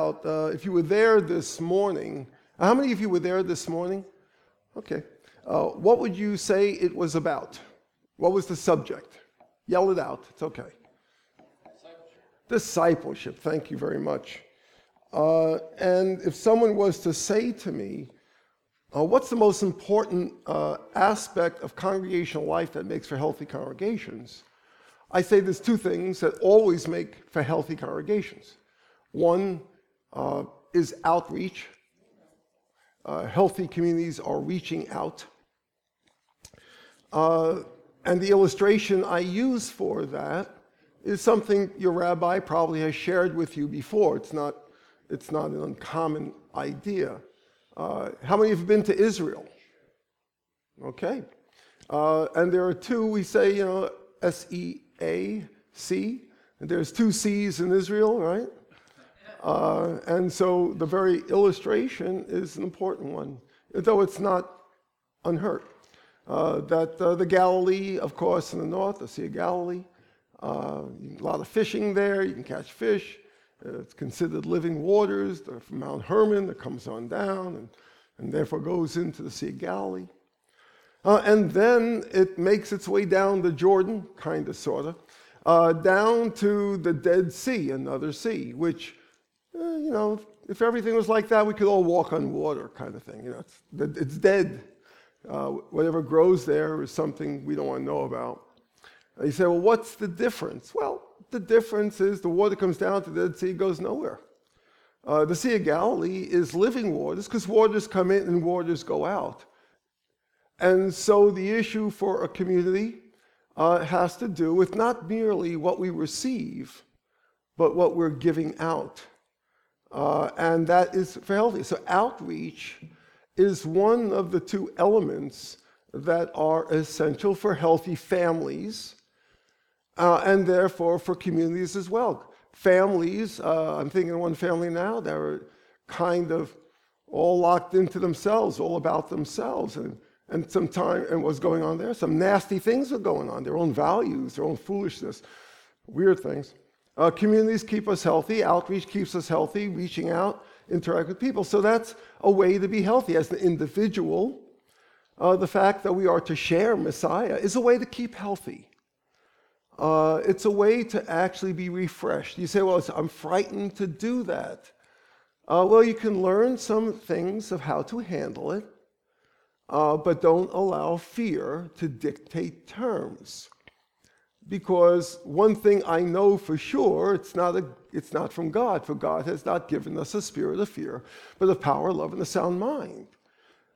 Uh, if you were there this morning, how many of you were there this morning? Okay. Uh, what would you say it was about? What was the subject? Yell it out. It's okay. Discipleship. Discipleship. Thank you very much. Uh, and if someone was to say to me, uh, what's the most important uh, aspect of congregational life that makes for healthy congregations? I say there's two things that always make for healthy congregations. One uh, is outreach. Uh, healthy communities are reaching out. Uh, and the illustration I use for that is something your rabbi probably has shared with you before. It's not, it's not an uncommon idea. Uh, how many have been to Israel? Okay. Uh, and there are two, we say, you know, S E A C. And There's two C's in Israel, right? Uh, and so the very illustration is an important one, though it's not unheard. Uh, that uh, the Galilee, of course, in the north, the Sea of Galilee, uh, a lot of fishing there, you can catch fish. It's considered living waters from Mount Hermon that comes on down and, and therefore goes into the Sea of Galilee. Uh, and then it makes its way down the Jordan, kind of, sort of, uh, down to the Dead Sea, another sea, which, uh, you know, if everything was like that, we could all walk on water, kind of thing. You know, it's, it's dead. Uh, whatever grows there is something we don't want to know about. And you say, well, what's the difference? Well, the difference is the water comes down to the Dead Sea, goes nowhere. Uh, the Sea of Galilee is living waters because waters come in and waters go out. And so the issue for a community uh, has to do with not merely what we receive, but what we're giving out. Uh, and that is for healthy. So outreach is one of the two elements that are essential for healthy families uh, and therefore for communities as well. Families, uh, I'm thinking of one family now that are kind of all locked into themselves, all about themselves, and, and some time, and what's going on there? Some nasty things are going on, their own values, their own foolishness, weird things. Uh, communities keep us healthy, outreach keeps us healthy, reaching out, interact with people. So that's a way to be healthy as an individual. Uh, the fact that we are to share Messiah is a way to keep healthy. Uh, it's a way to actually be refreshed. You say, well, I'm frightened to do that. Uh, well, you can learn some things of how to handle it, uh, but don't allow fear to dictate terms. Because one thing I know for sure, it's not, a, it's not from God, for God has not given us a spirit of fear, but of power, love, and a sound mind.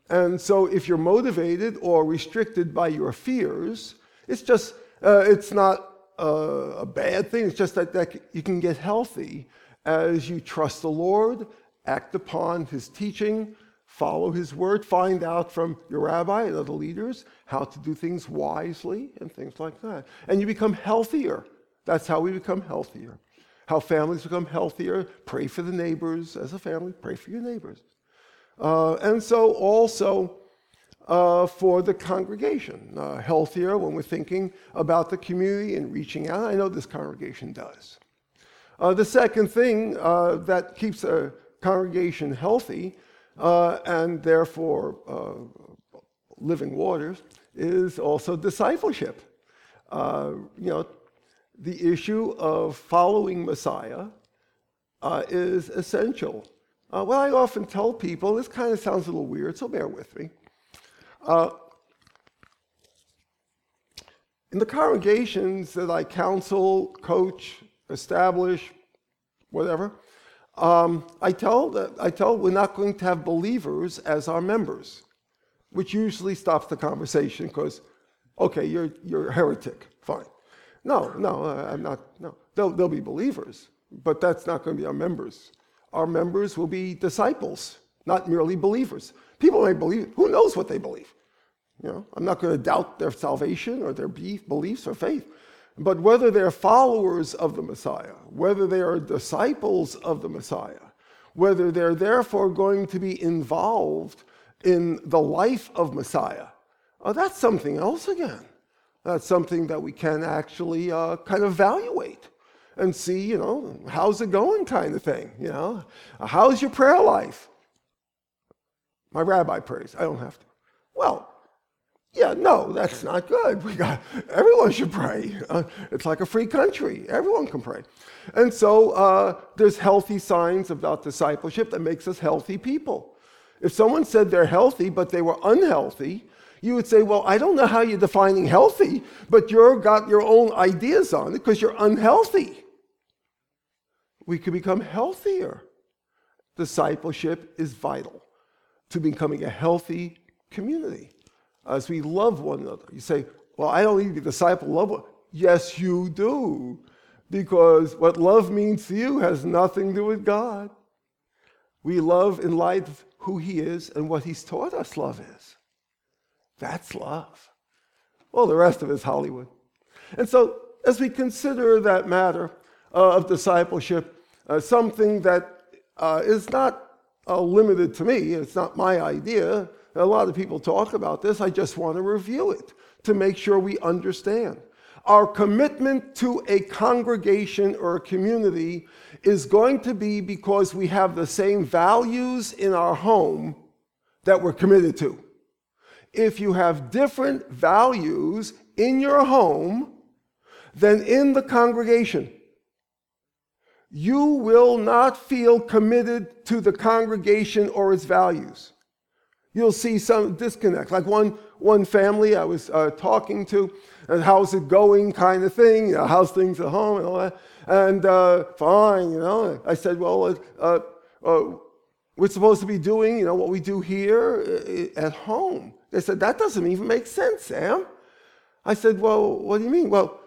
And so if you're motivated or restricted by your fears, it's just, uh, it's not a, a bad thing. It's just that, that you can get healthy as you trust the Lord, act upon his teaching, follow his word, find out from your rabbi and other leaders how to do things wisely and things like that. And you become healthier. That's how we become healthier. How families become healthier. Pray for the neighbors as a family, pray for your neighbors. Uh, and so also, uh, for the congregation. Uh, healthier when we're thinking about the community and reaching out. I know this congregation does. Uh, the second thing uh, that keeps a congregation healthy uh, and therefore uh, living waters is also discipleship. you know, the issue of following Messiah is essential. well, I often tell people, this kind of sounds a little weird, so bear with me. Uh, in the congregations that I counsel, coach, establish, whatever, um, I tell I tell we're not going to have believers as our members, which usually stops the conversation because, okay, you're you're a heretic, fine. No, no, I'm not. No, they'll they'll be believers, but that's not going to be our members. Our members will be disciples, not merely believers. People may believe, who knows what they believe? You know, I'm not going to doubt their salvation or their beliefs or faith. But whether they're followers of the Messiah, whether they are disciples of the Messiah, whether they're therefore going to be involved in the life of Messiah, uh, that's something else again. That's something that we can actually uh, kind of evaluate. and see, you know, how's it going kind of thing, you know. How's your prayer life? My rabbi prays. I don't have to. Well, yeah, no, that's not good. We got everyone should pray. Uh, it's like a free country. Everyone can pray, and so uh, there's healthy signs about discipleship that makes us healthy people. If someone said they're healthy but they were unhealthy, you would say, "Well, I don't know how you're defining healthy, but you've got your own ideas on it because you're unhealthy." We could become healthier. Discipleship is vital to becoming a healthy community as we love one another. You say, Well, I don't need to disciple, love one. Yes, you do. Because what love means to you has nothing to do with God. We love in light of who He is and what He's taught us love is. That's love. Well, the rest of it is Hollywood. And so, as we consider that matter uh, of discipleship, uh, something that uh, is not uh, limited to me, it's not my idea, a lot of people talk about this. I just want to review it to make sure we understand. Our commitment to a congregation or a community is going to be because we have the same values in our home that we're committed to. If you have different values in your home than in the congregation, you will not feel committed to the congregation or its values you'll see some disconnect. Like one, one family I was uh, talking to, and how's it going kind of thing, you know, how's things at home and all that. And uh, fine, you know. I said, well, uh, uh we're supposed to be doing, you know, what we do here uh, at home. They said, that doesn't even make sense, Sam. I said, well, what do you mean? Well,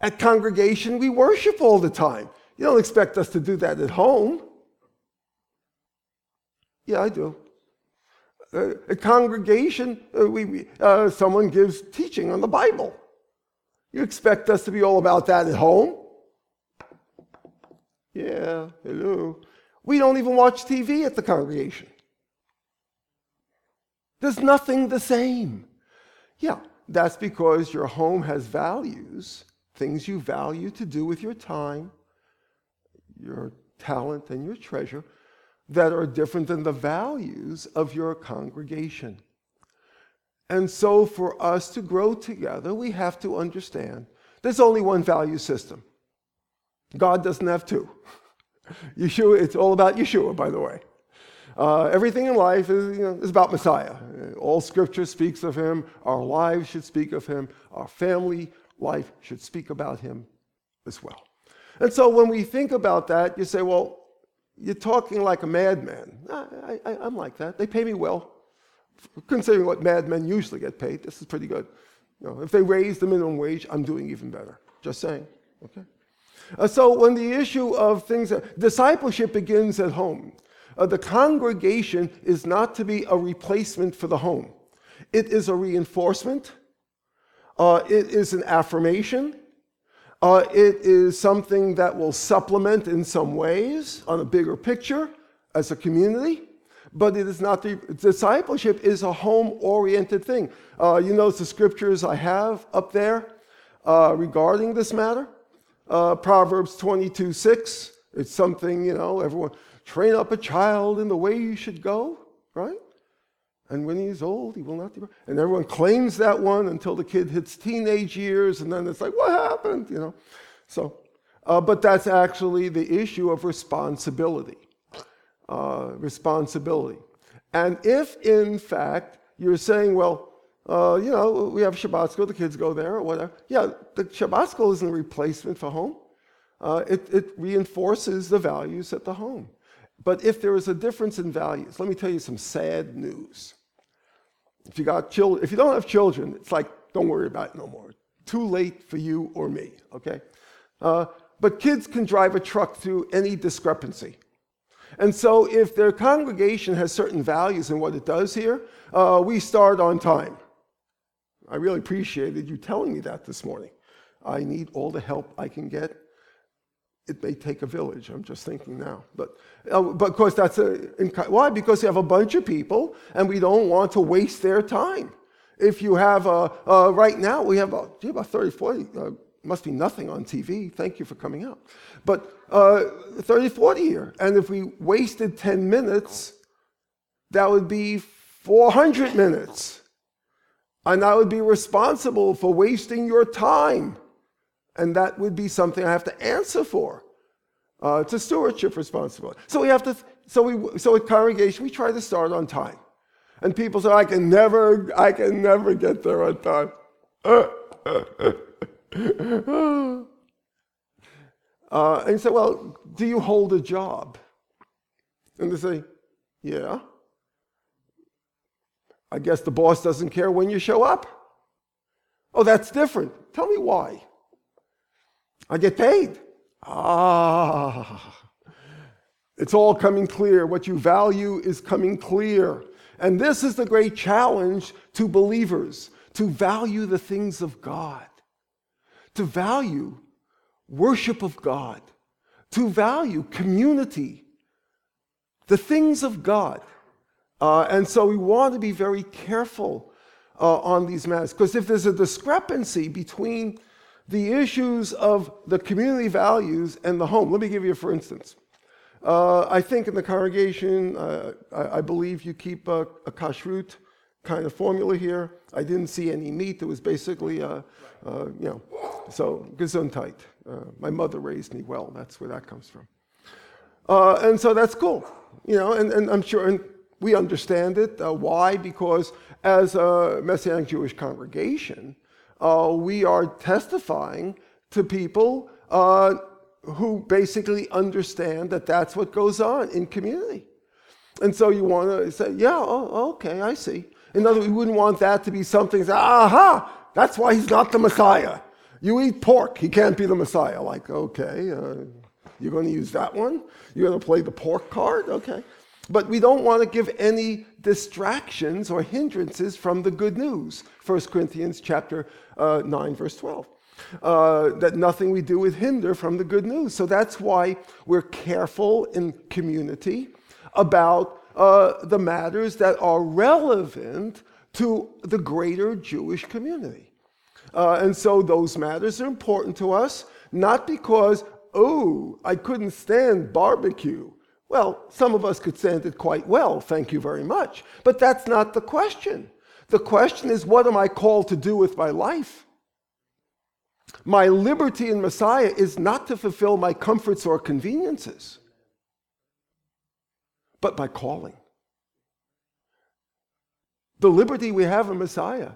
at congregation, we worship all the time. You don't expect us to do that at home. Yeah, I do uh, a congregation, uh, we, uh, someone gives teaching on the Bible. You expect us to be all about that at home? Yeah, hello. We don't even watch TV at the congregation. There's nothing the same. Yeah, that's because your home has values, things you value to do with your time, your talent, and your treasure that are different than the values of your congregation. And so, for us to grow together, we have to understand there's only one value system. God doesn't have two. Yeshua, it's all about Yeshua, by the way. Uh, everything in life is, you know, is about Messiah. All scripture speaks of him. Our lives should speak of him. Our family life should speak about him as well. And so when we think about that, you say, well, you're talking like a madman. I, I'm like that. They pay me well. Considering what madmen usually get paid, this is pretty good. You know, if they raise the minimum wage, I'm doing even better. Just saying. Okay. Uh, so when the issue of things, discipleship begins at home. Uh, the congregation is not to be a replacement for the home. It is a reinforcement. Uh, it is an affirmation. Uh, it is something that will supplement in some ways on a bigger picture as a community, but it is not the discipleship is a home-oriented thing. Uh, you notice the scriptures I have up there uh, regarding this matter. Uh, Proverbs 22, 6. It's something, you know, everyone train up a child in the way you should go, right? And when he's old, he will not depart. And everyone claims that one until the kid hits teenage years, and then it's like, what happened? You know. So, uh, but that's actually the issue of responsibility. Uh, responsibility. And if, in fact, you're saying, well, uh, you know, we have Shabbat school, the kids go there or whatever. Yeah, the Shabbat school isn't a replacement for home. Uh, it, it reinforces the values at the home. But if there is a difference in values, let me tell you some sad news. If you got children, if you don't have children, it's like, don't worry about it no more. Too late for you or me, okay? Uh, but kids can drive a truck through any discrepancy. And so if their congregation has certain values in what it does here, uh, we start on time. I really appreciated you telling me that this morning. I need all the help I can get it may take a village. I'm just thinking now. But, uh, but of course, that's a, why? Because you have a bunch of people and we don't want to waste their time. If you have, a, right now, we have about, about 30, 40 uh, must be nothing on TV. Thank you for coming out. But uh, 30, 40 here. And if we wasted 10 minutes, that would be 400 minutes. And I would be responsible for wasting your time. And that would be something I have to answer for. Uh, it's a stewardship responsibility. So we have to, so we, so at congregation, we try to start on time. And people say, I can never, I can never get there on time. Uh, and say, well, do you hold a job? And they say, yeah. I guess the boss doesn't care when you show up. Oh, that's different. Tell me why. I get paid. Ah. It's all coming clear. What you value is coming clear. And this is the great challenge to believers to value the things of God, to value worship of God, to value community, the things of God. Uh, and so we want to be very careful uh, on these matters because if there's a discrepancy between the issues of the community values and the home, let me give you for instance. Uh, I think in the congregation, uh, I, I, believe you keep a, a kashrut kind of formula here. I didn't see any meat. It was basically, uh, uh, you know, so gesundheit. Uh, my mother raised me well. That's where that comes from. And so that's cool, you know, and, and I'm sure and we understand it. Why? Because as a Messianic Jewish congregation, uh, we are testifying to people who basically understand that that's what goes on in community. And so you want to say, yeah, oh, okay, I see. In other words, we wouldn't want that to be something, say, aha, that's why he's not the Messiah. You eat pork, he can't be the Messiah. Like, okay, uh, you're going to use that one? You're going to play the pork card? Okay. But we don't want to give any distractions or hindrances from the good news. 1 Corinthians chapter uh, 9, verse 12. Uh, that nothing we do would hinder from the good news. So that's why we're careful in community about uh, the matters that are relevant to the greater Jewish community. Uh, and so those matters are important to us, not because, oh, I couldn't stand barbecue. Well, some of us could stand it quite well, thank you very much. But that's not the question. The question is, what am I called to do with my life? My liberty in Messiah is not to fulfill my comforts or conveniences but by calling. The liberty we have in Messiah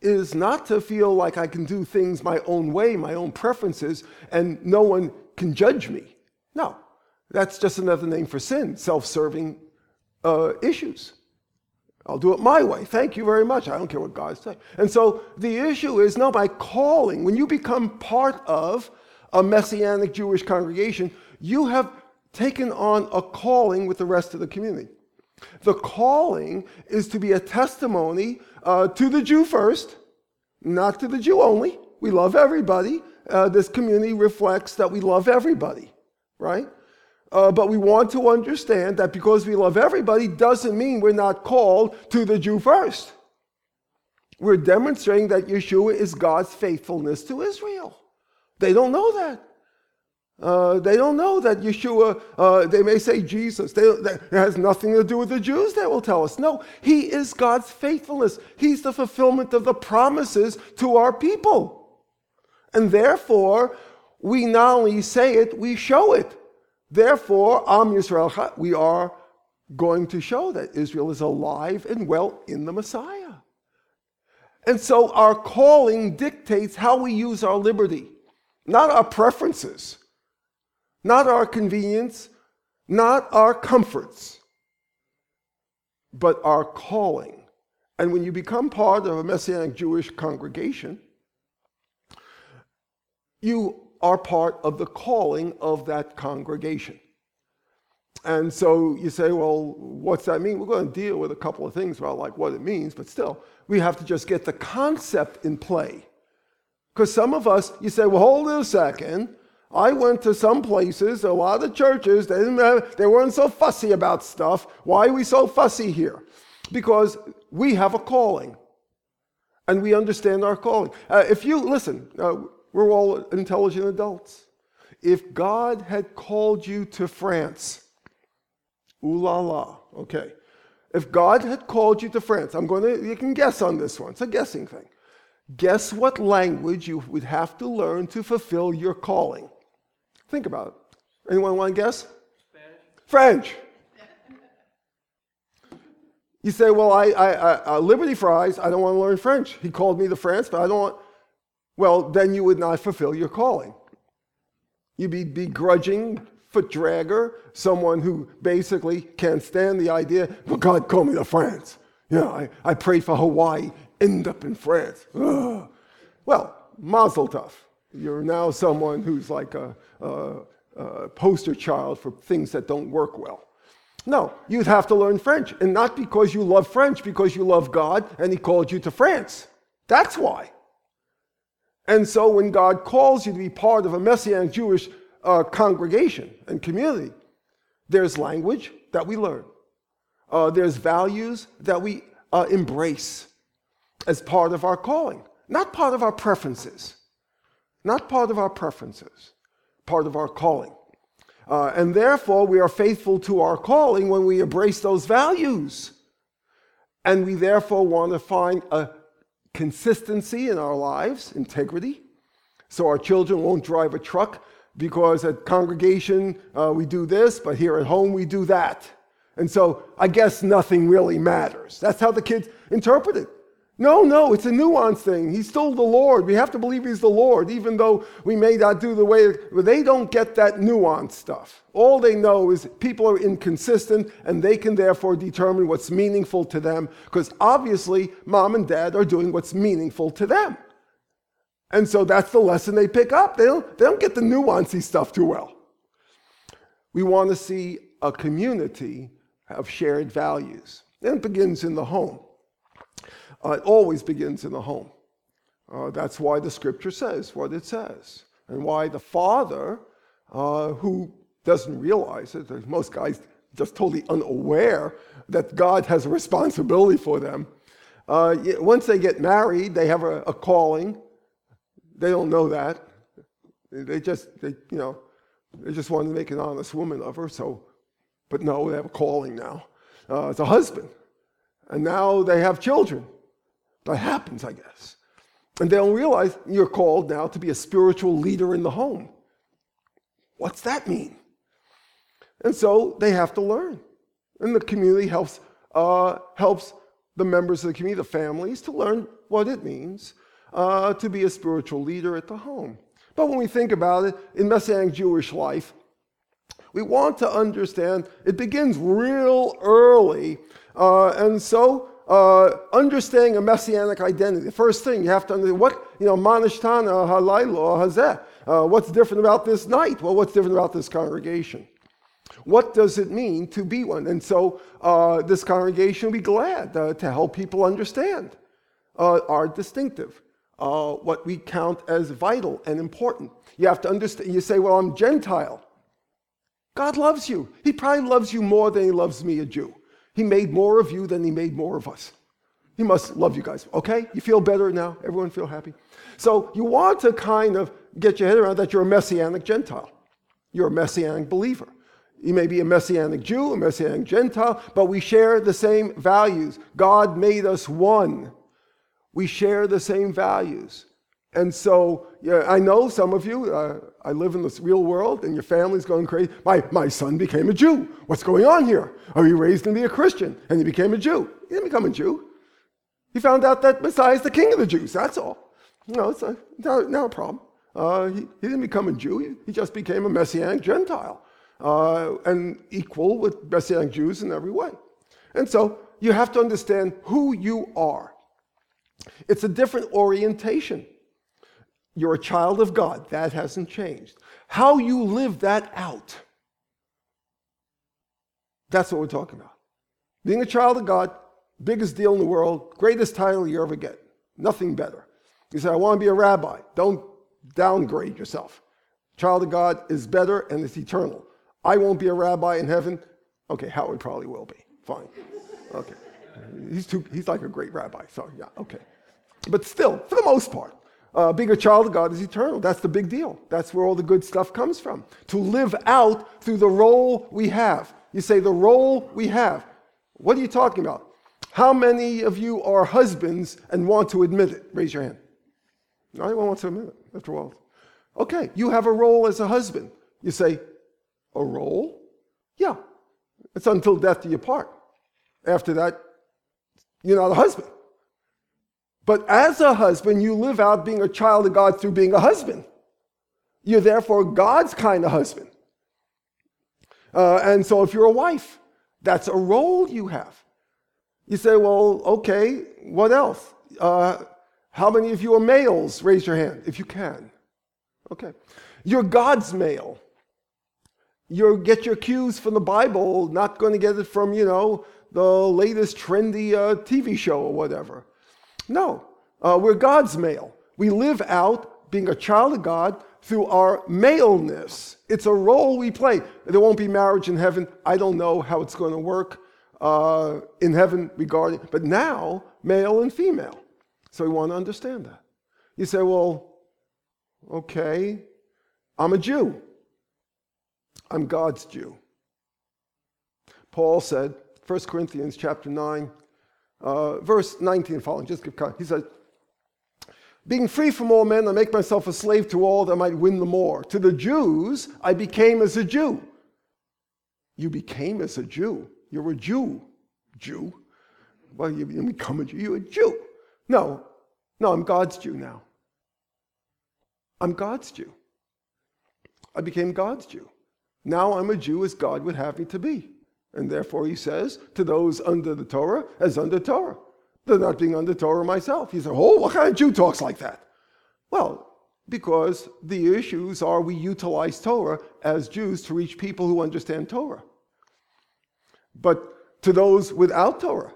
is not to feel like I can do things my own way, my own preferences, and no one can judge me. No, that's just another name for sin, self serving uh, issues. I'll do it my way. Thank you very much. I don't care what God says. And so the issue is now by calling, when you become part of a messianic Jewish congregation, you have taken on a calling with the rest of the community. The calling is to be a testimony uh, to the Jew first, not to the Jew only. We love everybody. Uh, this community reflects that we love everybody, right? Uh, but we want to understand that because we love everybody doesn't mean we're not called to the Jew first. We're demonstrating that Yeshua is God's faithfulness to Israel. They don't know that. Uh, they don't know that Yeshua, uh, they may say Jesus. They, that has nothing to do with the Jews, they will tell us. No, He is God's faithfulness. He's the fulfillment of the promises to our people. And therefore, we not only say it, we show it. Therefore, Am Yisrael, we are going to show that Israel is alive and well in the Messiah. And so our calling dictates how we use our liberty, not our preferences not our convenience, not our comforts, but our calling. And when you become part of a Messianic Jewish congregation, you are part of the calling of that congregation. And so you say, well, what's that mean? We're going to deal with a couple of things about like what it means, but still, we have to just get the concept in play. Because some of us, you say, well, hold it a second. I went to some places, a lot of churches, they, didn't have, they weren't so fussy about stuff. Why are we so fussy here? Because we have a calling and we understand our calling. Uh, if you listen, uh, we're all intelligent adults. If God had called you to France, ooh la la, okay. If God had called you to France, I'm going to, you can guess on this one. It's a guessing thing. Guess what language you would have to learn to fulfill your calling? Think about it. Anyone want to guess? French. French. You say, well, I, I, I, uh, Liberty Fries, I don't want to learn French. He called me to France, but I don't want. Well, then you would not fulfill your calling. You'd be begrudging, foot dragger, someone who basically can't stand the idea, well, God called me to France. You know, I, I prayed for Hawaii, end up in France. Ugh. Well, mazel tov. You're now someone who's like a, a, a poster child for things that don't work well. No, you'd have to learn French. And not because you love French, because you love God and He called you to France. That's why. And so when God calls you to be part of a Messianic Jewish uh, congregation and community, there's language that we learn, uh, there's values that we uh, embrace as part of our calling, not part of our preferences, not part of our preferences, part of our calling. Uh, and therefore, we are faithful to our calling when we embrace those values. And we therefore want to find a consistency in our lives, integrity, so our children won't drive a truck because at congregation uh, we do this, but here at home we do that. And so I guess nothing really matters. That's how the kids interpret it. No, no, it's a nuance thing. He's still the Lord. We have to believe He's the Lord, even though we may not do the way. They don't get that nuance stuff. All they know is people are inconsistent, and they can therefore determine what's meaningful to them, because obviously mom and dad are doing what's meaningful to them. And so that's the lesson they pick up. They don't, they don't get the nuancy stuff too well. We want to see a community of shared values. And it begins in the home. Uh, it always begins in the home. Uh, that's why the scripture says what it says, and why the father, uh, who doesn't realize it, most guys just totally unaware that God has a responsibility for them. Uh, once they get married, they have a, a, calling. They don't know that. They just, they, you know, they just want to make an honest woman of her. So, but no, they have a calling now. Uh, as a husband, and now they have children. That happens, I guess. And they don't realize you're called now to be a spiritual leader in the home. What's that mean? And so they have to learn. And the community helps, uh, helps the members of the community, the families, to learn what it means uh, to be a spiritual leader at the home. But when we think about it, in Messianic Jewish life, we want to understand it begins real early. Uh, and so uh, understanding a messianic identity. The first thing you have to understand what, you know, manishtana halaylo hazeh. Uh, what's different about this night? Well, what's different about this congregation? What does it mean to be one? And so uh, this congregation will be glad uh, to help people understand uh, our distinctive, uh, what we count as vital and important. You have to understand, you say, well, I'm Gentile. God loves you. He probably loves you more than he loves me, a Jew. He made more of you than he made more of us. He must love you guys. Okay? You feel better now? Everyone feel happy? So you want to kind of get your head around that you're a messianic Gentile. You're a messianic believer. You may be a messianic Jew, a messianic Gentile, but we share the same values. God made us one. We share the same values. And so, yeah, I know some of you, uh, I live in this real world and your family's going crazy. My, my son became a Jew. What's going on here? Are you raised to be a Christian? And he became a Jew. He didn't become a Jew. He found out that Messiah is the king of the Jews. That's all. No, it's a, not, not a problem. Uh, he, he, didn't become a Jew. He, he just became a Messianic Gentile uh, and equal with Messianic Jews in every way. And so you have to understand who you are. It's a different orientation. You're a child of God. That hasn't changed. How you live that out, that's what we're talking about. Being a child of God, biggest deal in the world, greatest title you ever get. Nothing better. You say, I want to be a rabbi. Don't downgrade yourself. Child of God is better and it's eternal. I won't be a rabbi in heaven. Okay, Howard probably will be. Fine. Okay. He's, too, he's like a great rabbi, so yeah, okay. But still, for the most part, Uh, being a child of God is eternal. That's the big deal. That's where all the good stuff comes from. To live out through the role we have. You say, the role we have. What are you talking about? How many of you are husbands and want to admit it? Raise your hand. No one wants to admit it after a while. Okay, you have a role as a husband. You say, a role? Yeah. It's until death do you part. After that, you're not a husband. But as a husband, you live out being a child of God through being a husband. You're therefore God's kind of husband. Uh, and so if you're a wife, that's a role you have. You say, well, okay, what else? Uh, how many of you are males? Raise your hand if you can. Okay. You're God's male. You get your cues from the Bible, not going to get it from, you know, the latest trendy uh, TV show or whatever. No, uh, we're God's male. We live out being a child of God through our maleness. It's a role we play. There won't be marriage in heaven. I don't know how it's going to work uh, in heaven regarding, but now, male and female. So we want to understand that. You say, well, okay, I'm a Jew. I'm God's Jew. Paul said, 1 Corinthians chapter 9, uh, verse 19 following, just give He said, being free from all men, I make myself a slave to all that I might win the more. To the Jews, I became as a Jew. You became as a Jew. You're a Jew. Jew. Well, you become a Jew. You're a Jew. No, no, I'm God's Jew now. I'm God's Jew. I became God's Jew. Now I'm a Jew as God would have me to be. And therefore, he says, to those under the Torah, as under Torah. They're not being under Torah myself. He said, Oh, what kind of Jew talks like that? Well, because the issues are we utilize Torah as Jews to reach people who understand Torah. But to those without Torah,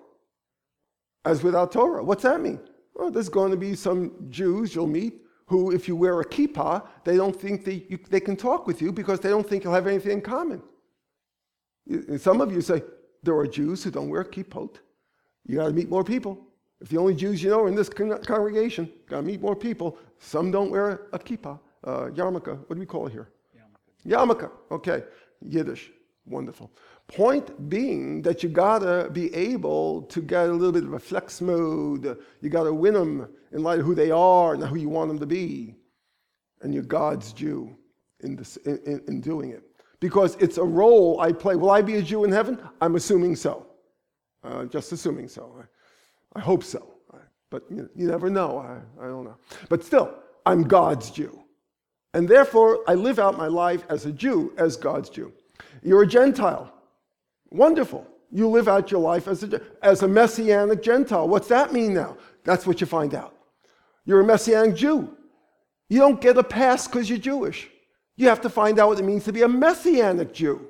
as without Torah, what's that mean? Well, there's going to be some Jews you'll meet who, if you wear a kippah, they don't think that you, they can talk with you because they don't think you'll have anything in common. Some of you say, there are Jews who don't wear kippot. You got to meet more people. If the only Jews you know are in this con- congregation, got to meet more people. Some don't wear a kippah, uh, yarmulke. What do we call it here? Yarmulke. Yarmulke. Okay. Yiddish. Wonderful. Point being that you gotta be able to get a little bit of a flex mode. You gotta win them in light of who they are and who you want them to be. And you're God's Jew in, this, in, in doing it. Because it's a role I play. Will I be a Jew in heaven? I'm assuming so. Uh, just assuming so. I, I hope so. I, but you, you, never know. I, I don't know. But still, I'm God's Jew. And therefore, I live out my life as a Jew, as God's Jew. You're a Gentile. Wonderful. You live out your life as a, as a Messianic Gentile. What's that mean now? That's what you find out. You're a Messianic Jew. You don't get a pass because you're Jewish. You have to find out what it means to be a Messianic Jew.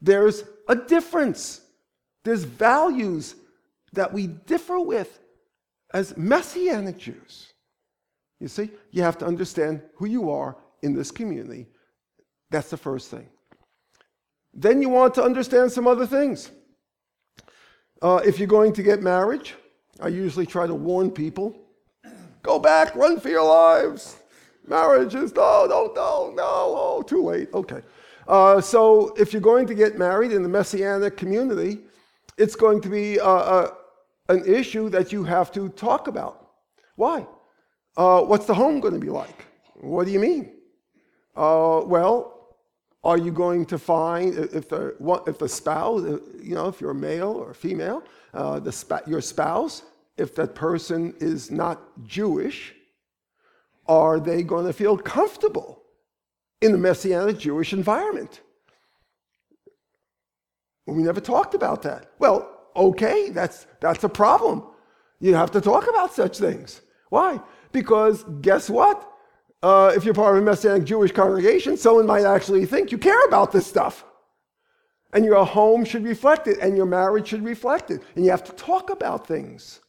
There's a difference. There's values that we differ with as Messianic Jews. You see, you have to understand who you are in this community. That's the first thing. Then you want to understand some other things. Uh, if you're going to get married, I usually try to warn people go back, run for your lives. Marriage is no, no, no, no, oh, too late. Okay. Uh, so if you're going to get married in the Messianic community, it's going to be uh, uh, an issue that you have to talk about. Why? Uh, what's the home going to be like? What do you mean? Well, are you going to find, if the, if the spouse, you know, if you're a male or a female, the, your spouse, if that person is not Jewish, are they going to feel comfortable in the Messianic Jewish environment? We never talked about that. Well, okay, that's, that's a problem. You have to talk about such things. Why? Because guess what? uh, if you're part of a Messianic Jewish congregation, someone might actually think you care about this stuff. And your home should reflect it, and your marriage should reflect it. And you have to talk about things.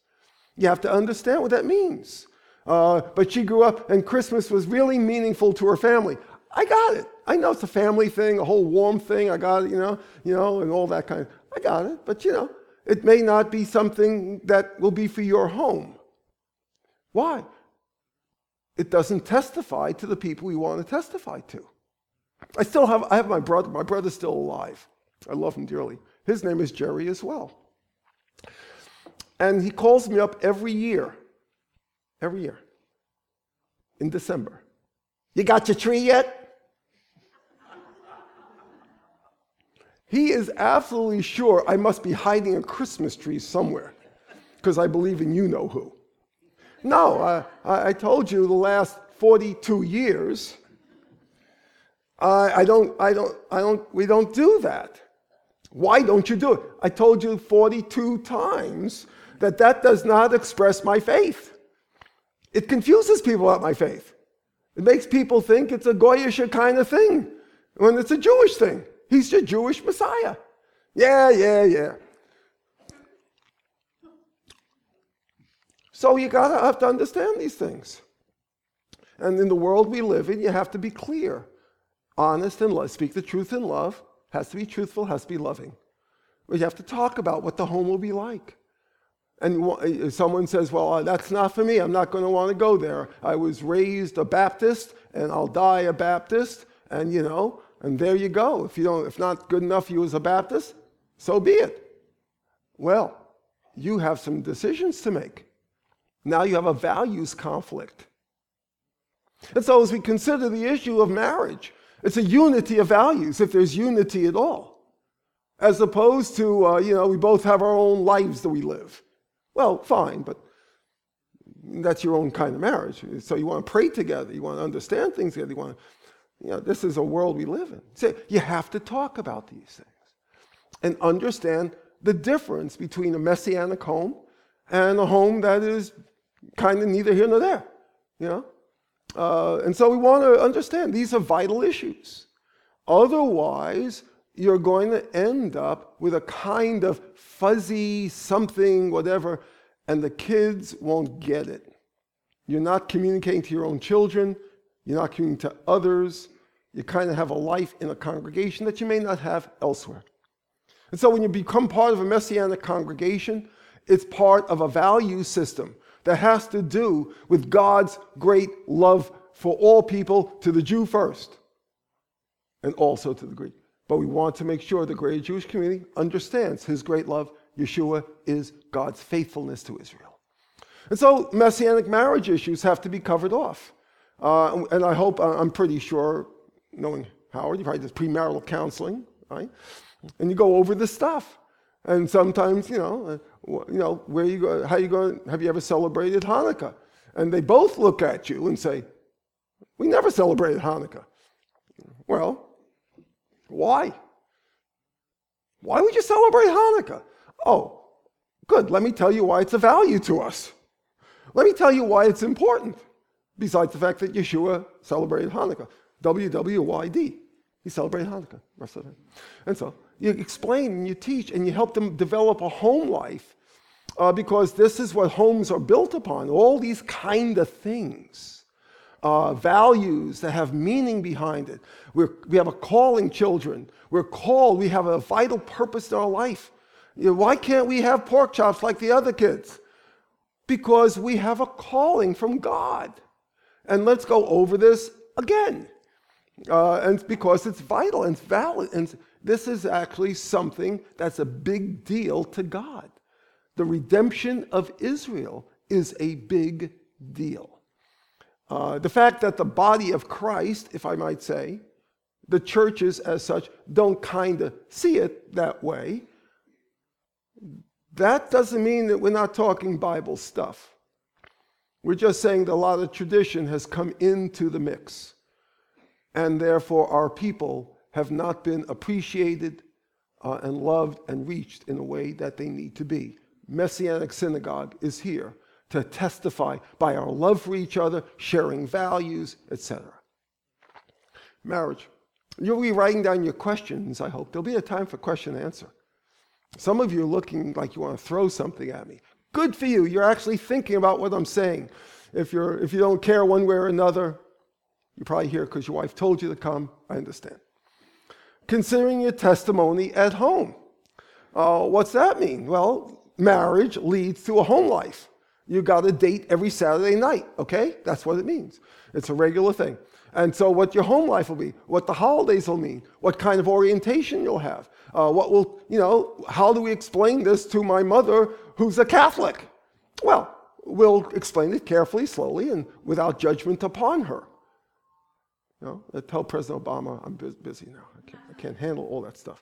You have to understand what that means. Uh, but she grew up, and Christmas was really meaningful to her family. I got it. I know it's a family thing, a whole warm thing. I got it, you know, you know, and all that kind of. I got it, but you know, it may not be something that will be for your home. Why? it doesn't testify to the people you want to testify to. I still have, I have my brother. My brother's still alive. I love him dearly. His name is Jerry as well. And he calls me up every year, every year, in December. You got your tree yet? He is absolutely sure I must be hiding a Christmas tree somewhere because I believe in you know who. No, I, I told you the last 42 years, I, I, don't, I, don't, I don't, we don't do that. Why don't you do it? I told you 42 times that that does not express my faith. It confuses people about my faith. It makes people think it's a Goyish kind of thing when it's a Jewish thing. He's the Jewish Messiah. Yeah, yeah, yeah. So you gotta have to understand these things. And in the world we live in, you have to be clear, honest, and love. Speak the truth in love. Has to be truthful. Has to be loving. You have to talk about what the home will be like. And someone says, Well, uh, that's not for me. I'm not going to want to go there. I was raised a Baptist and I'll die a Baptist. And, you know, and there you go. If you don't, if not good enough you as a Baptist, so be it. Well, you have some decisions to make. Now you have a values conflict. And so, as we consider the issue of marriage, it's a unity of values, if there's unity at all, as opposed to, uh, you know, we both have our own lives that we live. Well, fine, but that's your own kind of marriage. So you want to pray together, you want to understand things together, you want to, you know, this is a world we live in. So you have to talk about these things and understand the difference between a messianic home and a home that is kind of neither here nor there, you know? Uh, and so we want to understand these are vital issues. Otherwise, you're going to end up with a kind of fuzzy something, whatever, and the kids won't get it. You're not communicating to your own children, you're not communicating to others. You kind of have a life in a congregation that you may not have elsewhere. And so when you become part of a messianic congregation, it's part of a value system that has to do with God's great love for all people, to the Jew first, and also to the Greek. But we want to make sure the greater Jewish community understands his great love. Yeshua is God's faithfulness to Israel. And so messianic marriage issues have to be covered off. Uh, and I hope, I'm pretty sure, knowing Howard, you probably did premarital counseling, right? And you go over the stuff. And sometimes, you know, uh, you know, where you go, how you going, have you ever celebrated Hanukkah? And they both look at you and say, we never celebrated Hanukkah. Well, why? Why would you celebrate Hanukkah? Oh, good. Let me tell you why it's a value to us. Let me tell you why it's important, besides the fact that Yeshua celebrated Hanukkah. WWYD. He celebrated Hanukkah. rest of it. And so you explain and you teach and you help them develop a home life uh, because this is what homes are built upon all these kind of things. Uh, values that have meaning behind it. We're, we have a calling, children. We're called. We have a vital purpose in our life. You know, why can't we have pork chops like the other kids? Because we have a calling from God. And let's go over this again. Uh, and because it's vital and it's valid. And this is actually something that's a big deal to God. The redemption of Israel is a big deal. Uh, the fact that the body of Christ, if I might say, the churches as such, don't kind of see it that way, that doesn't mean that we're not talking Bible stuff. We're just saying that a lot of tradition has come into the mix, and therefore our people have not been appreciated uh, and loved and reached in a way that they need to be. Messianic Synagogue is here to testify by our love for each other, sharing values, etc. Marriage. You'll be writing down your questions, I hope. There'll be a time for question and answer. Some of you are looking like you want to throw something at me. Good for you. You're actually thinking about what I'm saying. If, you're, if you don't care one way or another, you're probably here because your wife told you to come. I understand. Considering your testimony at home. Uh, what's that mean? Well, marriage leads to a home life. You got a date every Saturday night, okay? That's what it means. It's a regular thing. And so, what your home life will be, what the holidays will mean, what kind of orientation you'll have, uh, what will, you know, how do we explain this to my mother who's a Catholic? Well, we'll explain it carefully, slowly, and without judgment upon her. You know, tell President Obama, I'm busy now. I can't, I can't handle all that stuff.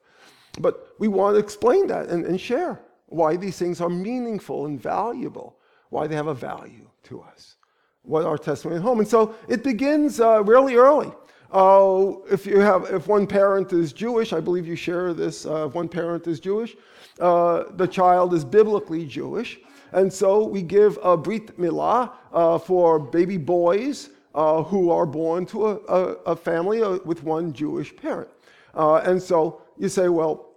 But we want to explain that and, and share why these things are meaningful and valuable, why they have a value to us, what our testimony at home. And so it begins uh, really early. Uh, if you have, if one parent is Jewish, I believe you share this. Uh, if one parent is Jewish, uh, the child is biblically Jewish, and so we give a brit milah uh, for baby boys uh, who are born to a, a, a family with one Jewish parent. And so you say, well,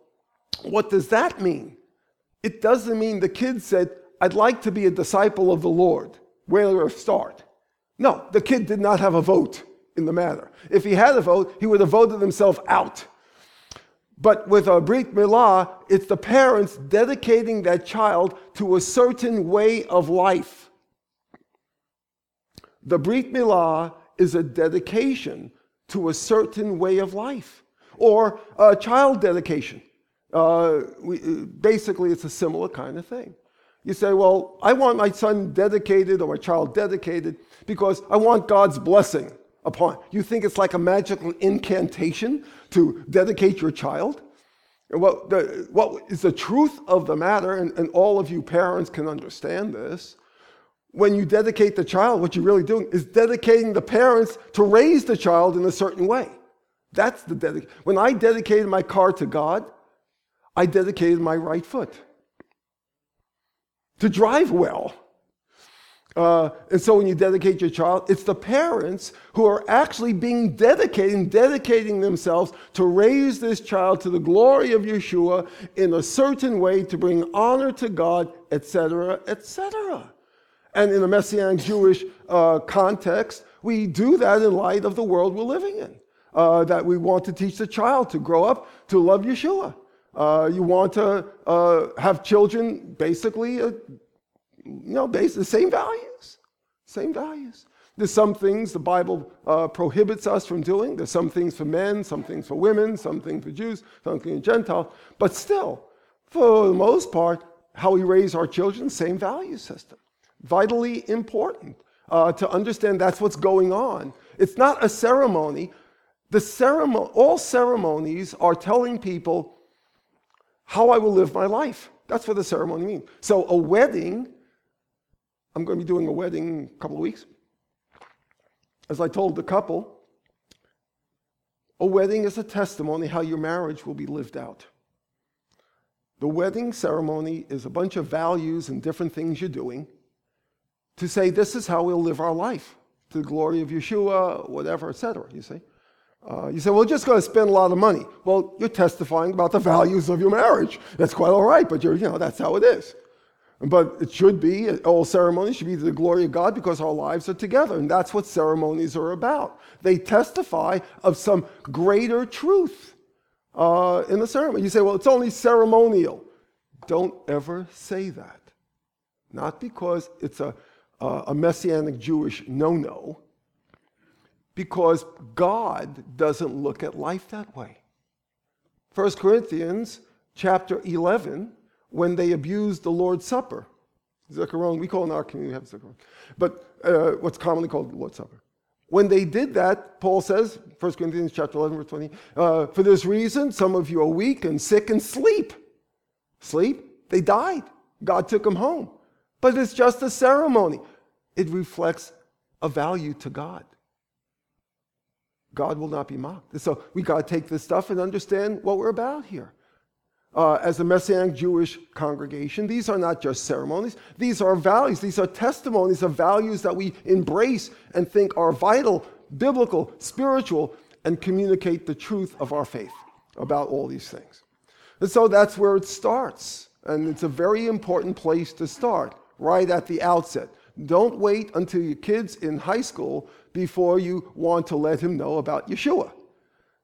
what does that mean? It doesn't mean the kid said, I'd like to be a disciple of the Lord. Where do I start? No, the kid did not have a vote in the matter. If he had a vote, he would have voted himself out. But with a Brit Milah, it's the parents dedicating that child to a certain way of life. The Brit Milah is a dedication to a certain way of life, or a child dedication. Uh, we, basically, it's a similar kind of thing. You say, Well, I want my son dedicated or my child dedicated because I want God's blessing upon. You think it's like a magical incantation to dedicate your child? Well, the, what is the truth of the matter, and, and all of you parents can understand this, when you dedicate the child, what you're really doing is dedicating the parents to raise the child in a certain way. That's the dedication. When I dedicated my car to God, I dedicated my right foot to drive well. Uh, and so when you dedicate your child, it's the parents who are actually being dedicated, dedicating themselves to raise this child to the glory of Yeshua in a certain way to bring honor to God, etc., etc. And in a Messianic Jewish uh, context, we do that in light of the world we're living in. Uh, that we want to teach the child to grow up to love Yeshua. Uh, you want to uh, have children basically, uh, you know, the same values, same values. There's some things the Bible uh, prohibits us from doing. There's some things for men, some things for women, some things for Jews, some things for Gentiles. But still, for the most part, how we raise our children, same value system vitally important uh, to understand that's what's going on. It's not a ceremony. The ceremony, all ceremonies are telling people how I will live my life. That's what the ceremony means. So a wedding, I'm going to be doing a wedding in a couple of weeks. As I told the couple, a wedding is a testimony how your marriage will be lived out. The wedding ceremony is a bunch of values and different things you're doing to say this is how we'll live our life to the glory of Yeshua, whatever, etc. You see, uh, you say, well, just going to spend a lot of money. Well, you're testifying about the values of your marriage. That's quite all right, but you're, you know, that's how it is. But it should be, all ceremonies should be to the glory of God because our lives are together. And that's what ceremonies are about. They testify of some greater truth uh, in the ceremony. You say, well, it's only ceremonial. Don't ever say that. Not because it's a a messianic Jewish no no because God doesn't look at life that way. 1 Corinthians chapter 11, when they abused the Lord's Supper, Zikaron, we call in our community, we have Zikaron, but uh, what's commonly called the Lord's Supper. When they did that, Paul says, 1 Corinthians chapter 11, verse 20, uh, for this reason, some of you are weak and sick and sleep. Sleep? They died. God took them home but it's just a ceremony. It reflects a value to God. God will not be mocked. So we got to take this stuff and understand what we're about here. Uh, as a Messianic Jewish congregation, these are not just ceremonies, these are values, these are testimonies of values that we embrace and think are vital, biblical, spiritual, and communicate the truth of our faith about all these things. And so that's where it starts. And it's a very important place to start right at the outset. Don't wait until your kid's in high school before you want to let him know about Yeshua.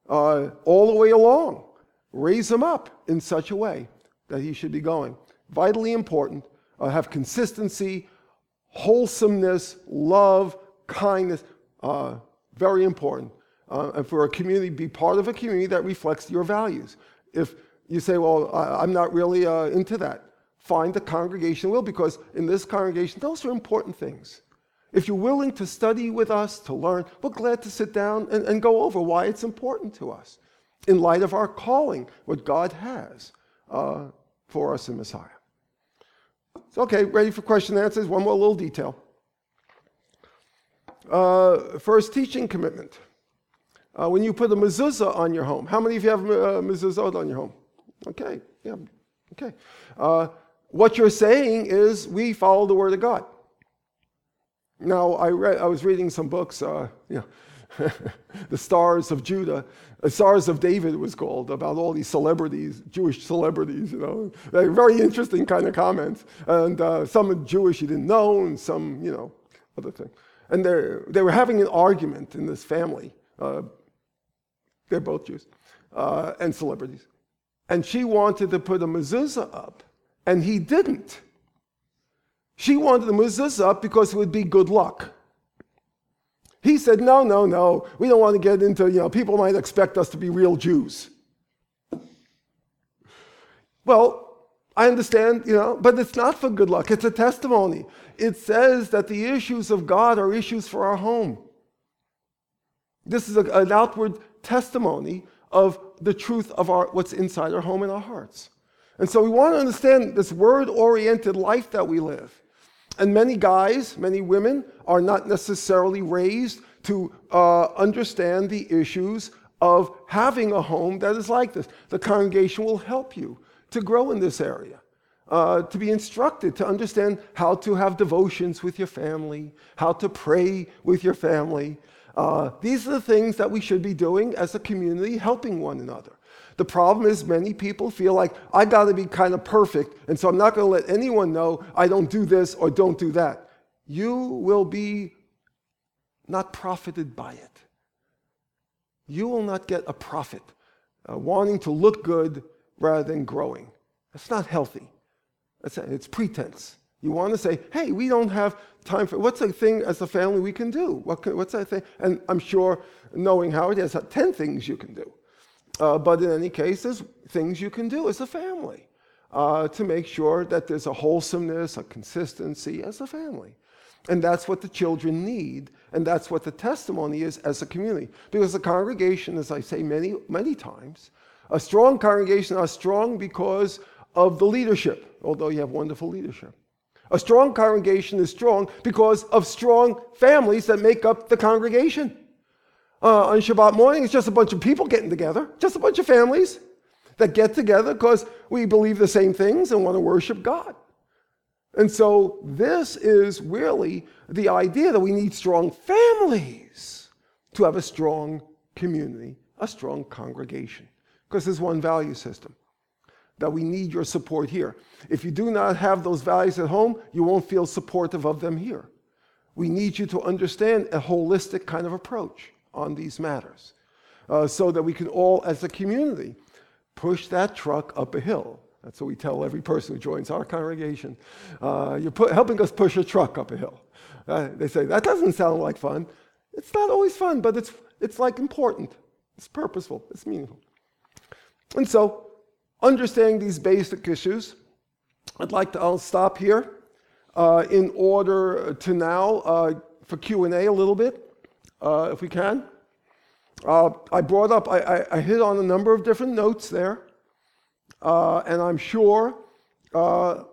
Uh, all the way along, raise him up in such a way that he should be going. Vitally important, uh, have consistency wholesomeness, love, kindness, uh, very important. Uh, and for a community, be part of a community that reflects your values. If you say, well, I, am not really uh, into that, find the congregation will, because in this congregation, those are important things. If you're willing to study with us, to learn, we're glad to sit down and, and go over why it's important to us in light of our calling, what God has uh, for us in Messiah. So, okay, ready for question and answers? One more little detail. Uh, first, teaching commitment. Uh, when you put a mezuzah on your home, how many of you have a mezuzah on your home? Okay, yeah, okay. Uh, what you're saying is we follow the Word of God. Now, I, read, I was reading some books, uh, you know, The Stars of Judah, The Stars of David was called, about all these celebrities, Jewish celebrities, you know. very interesting kind of comments. And uh, some Jewish you didn't know, and some, you know, other thing. And they they were having an argument in this family. Uh, they're both Jews uh, and celebrities. And she wanted to put a mezuzah up, and he didn't. She wanted the mezuzah up because it would be good luck. He said, no, no, no, we don't want to get into, you know, people might expect us to be real Jews. Well, I understand, you know, but it's not for good luck. It's a testimony. It says that the issues of God are issues for our home. This is a, an outward testimony of the truth of our, what's inside our home and our hearts. And so we want to understand this word oriented life that we live. And many guys, many women are not necessarily raised to uh, understand the issues of having a home that is like this. The congregation will help you to grow in this area, uh, to be instructed, to understand how to have devotions with your family, how to pray with your family. Uh, these are the things that we should be doing as a community, helping one another. The problem is, many people feel like I got to be kind of perfect, and so I'm not going to let anyone know I don't do this or don't do that. You will be not profited by it. You will not get a profit uh, wanting to look good rather than growing. That's not healthy. That's, it's pretense. You want to say, hey, we don't have time for what's a thing as a family we can do? What can, what's that thing? And I'm sure, knowing how it is, 10 things you can do. Uh, but in any case, there's things you can do as a family uh, to make sure that there's a wholesomeness, a consistency as a family. And that's what the children need, and that's what the testimony is as a community. Because the congregation, as I say many, many times, a strong congregation are strong because of the leadership, although you have wonderful leadership. A strong congregation is strong because of strong families that make up the congregation uh, on Shabbat morning. It's just a bunch of people getting together, just a bunch of families that get together because we believe the same things and want to worship God. And so, this is really the idea that we need strong families to have a strong community, a strong congregation, because there's one value system that we need your support here. If you do not have those values at home, you won't feel supportive of them here. We need you to understand a holistic kind of approach on these matters uh, so that we can all, as a community, push that truck up a hill. That's what we tell every person who joins our congregation. Uh, you're pu- helping us push a truck up a hill. Uh, they say, that doesn't sound like fun. It's not always fun, but it's, it's like important. It's purposeful. It's meaningful. And so, understanding these basic issues, I'd like to, I'll stop here uh, in order to now, uh, for Q&A a little bit uh, if we can. Uh, I brought up, I, I, I, hit on a number of different notes there, uh, and I'm sure uh,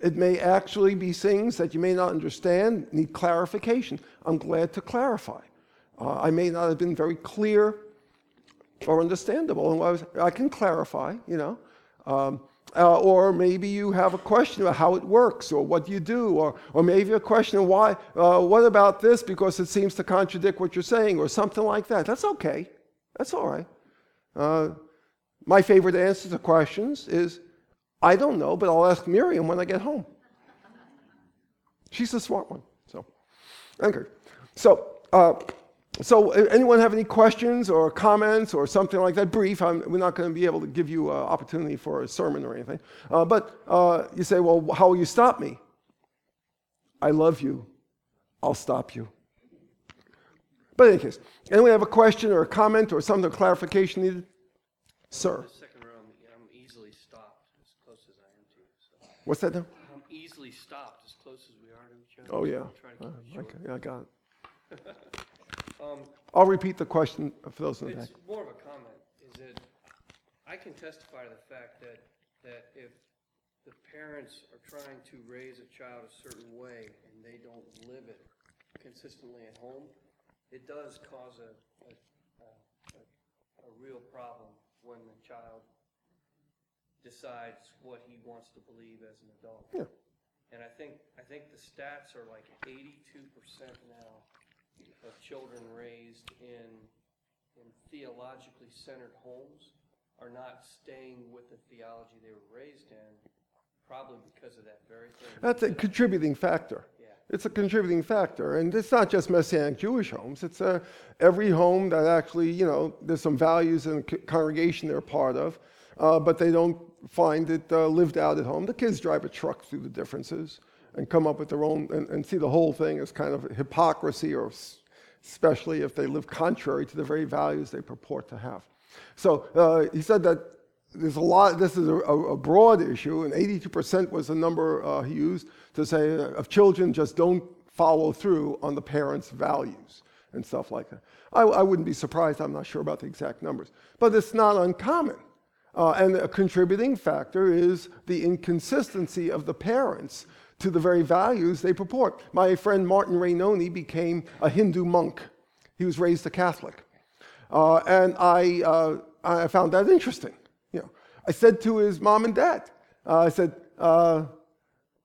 it may actually be things that you may not understand, need clarification. I'm glad to clarify. I may not have been very clear or understandable, and I, was, I can clarify, you know. Um, uh, or maybe you have a question about how it works or what you do, or, or maybe a question of why, uh, what about this because it seems to contradict what you're saying, or something like that. That's okay. That's all right. Uh, my favorite answer to questions is I don't know, but I'll ask Miriam when I get home. She's a smart one. So, okay. So, uh, so, anyone have any questions or comments or something like that? Brief. I'm, we're not going to be able to give you an opportunity for a sermon or anything. Uh, but uh, you say, well, how will you stop me? I love you, I'll stop you. But in any case, anyone have a question or a comment or something, clarification needed? Sir. The second row, I'm, I'm easily stopped as close as I am to you. So What's that now? I'm easily stopped as close as we are to each other. Oh, so yeah. To Uh, keep it short. okay, yeah, I got it. Um, I'll repeat the question for those in the back. it's more of a comment, is that I can testify to the fact that, that if the parents are trying to raise a child a certain way and they don't live it consistently at home, it does cause a, a, a, a- a real problem when the child decides what he wants to believe as an adult. Yeah. And I think, I think the stats are like eighty-two percent now of children raised in, in theologically centered homes are not staying with the theology they were raised in, probably because of that very thing. That's a contributing factor. Yeah. It's a contributing factor, and it's not just Messianic Jewish homes. It's uh, every home that actually, you know, there's some values in the co- congregation they're part of, uh, but they don't find it uh, lived out at home. The kids drive a truck through the differences and come up with their own and, and see the whole thing as kind of hypocrisy, or especially if they live contrary to the very values they purport to have. So uh, he said that there's a lot, this is a, a broad issue, and 82% was the number uh, he used to say uh, of children just don't follow through on the parents' values and stuff like that. I, I wouldn't be surprised, I'm not sure about the exact numbers, but it's not uncommon. Uh, and a contributing factor is the inconsistency of the parents to the very values they purport. My friend Martin Rainoni became a Hindu monk. He was raised a Catholic. Uh, and I, uh, I found that interesting. You know, I said to his mom and dad, uh, I said, uh,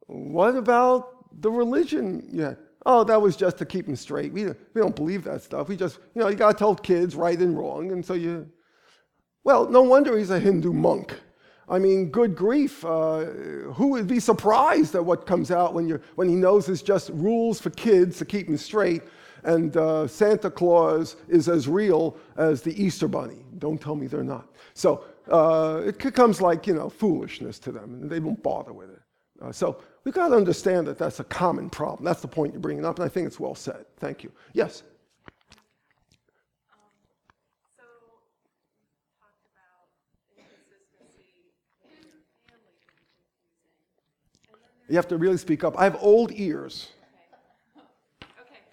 what about the religion had? Oh, that was just to keep them straight. We, we don't believe that stuff. We just, you know, you got to tell kids right and wrong. And so you, well, no wonder he's a Hindu monk. I mean, good grief. Uh, who would be surprised at what comes out when, you when he knows it's just rules for kids to keep them straight and uh, Santa Claus is as real as the Easter Bunny? Don't tell me they're not. So uh, it comes like, you know, foolishness to them and they won't bother with it. Uh, so we've got to understand that that's a common problem. That's the point you're bringing up, and I think it's well said. Thank you. Yes? So, you talked about inconsistency in your family being confusing. And then You have to really speak up. I have old ears. there's, okay,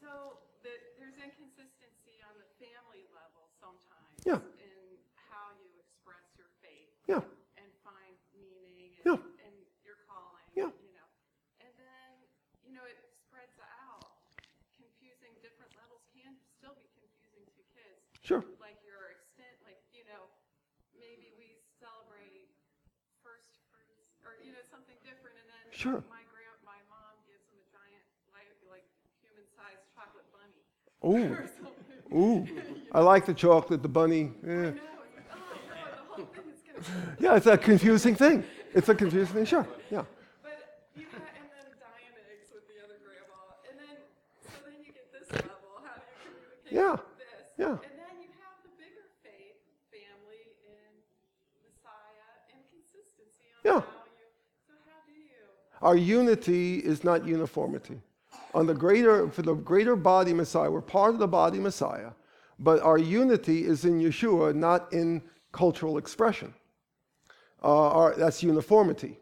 so the, there's inconsistency on the family level sometimes. Yeah. In how you express your faith. Yeah. And find meaning Yeah. and, and your calling. Yeah. You know, and then, you know, it spreads out. Confusing, different levels can still be confusing to kids Sure. like your extent, like, you know, maybe we celebrate first fruits, or, you know, something different, and then Sure. my grand, my mom gives them a giant, like, like, human-sized chocolate bunny. Ooh. Ooh. I like the chocolate, the bunny. Yeah. Oh, no, the whole thing is gonna, Yeah, it's a confusing thing. It's a confusing thing, sure. Yeah. but you ha and then Dianetics with the other grandma, and then, so then you get this level, how do you communicate Yeah. with this? Yeah. And then you have the bigger faith, family, and Messiah, and consistency on Yeah. how you, so how do you? Our unity is not uniformity. On the greater, for the greater body Messiah, we're part of the body Messiah, but our unity is in Yeshua, not in cultural expression. Uh, our, that's uniformity.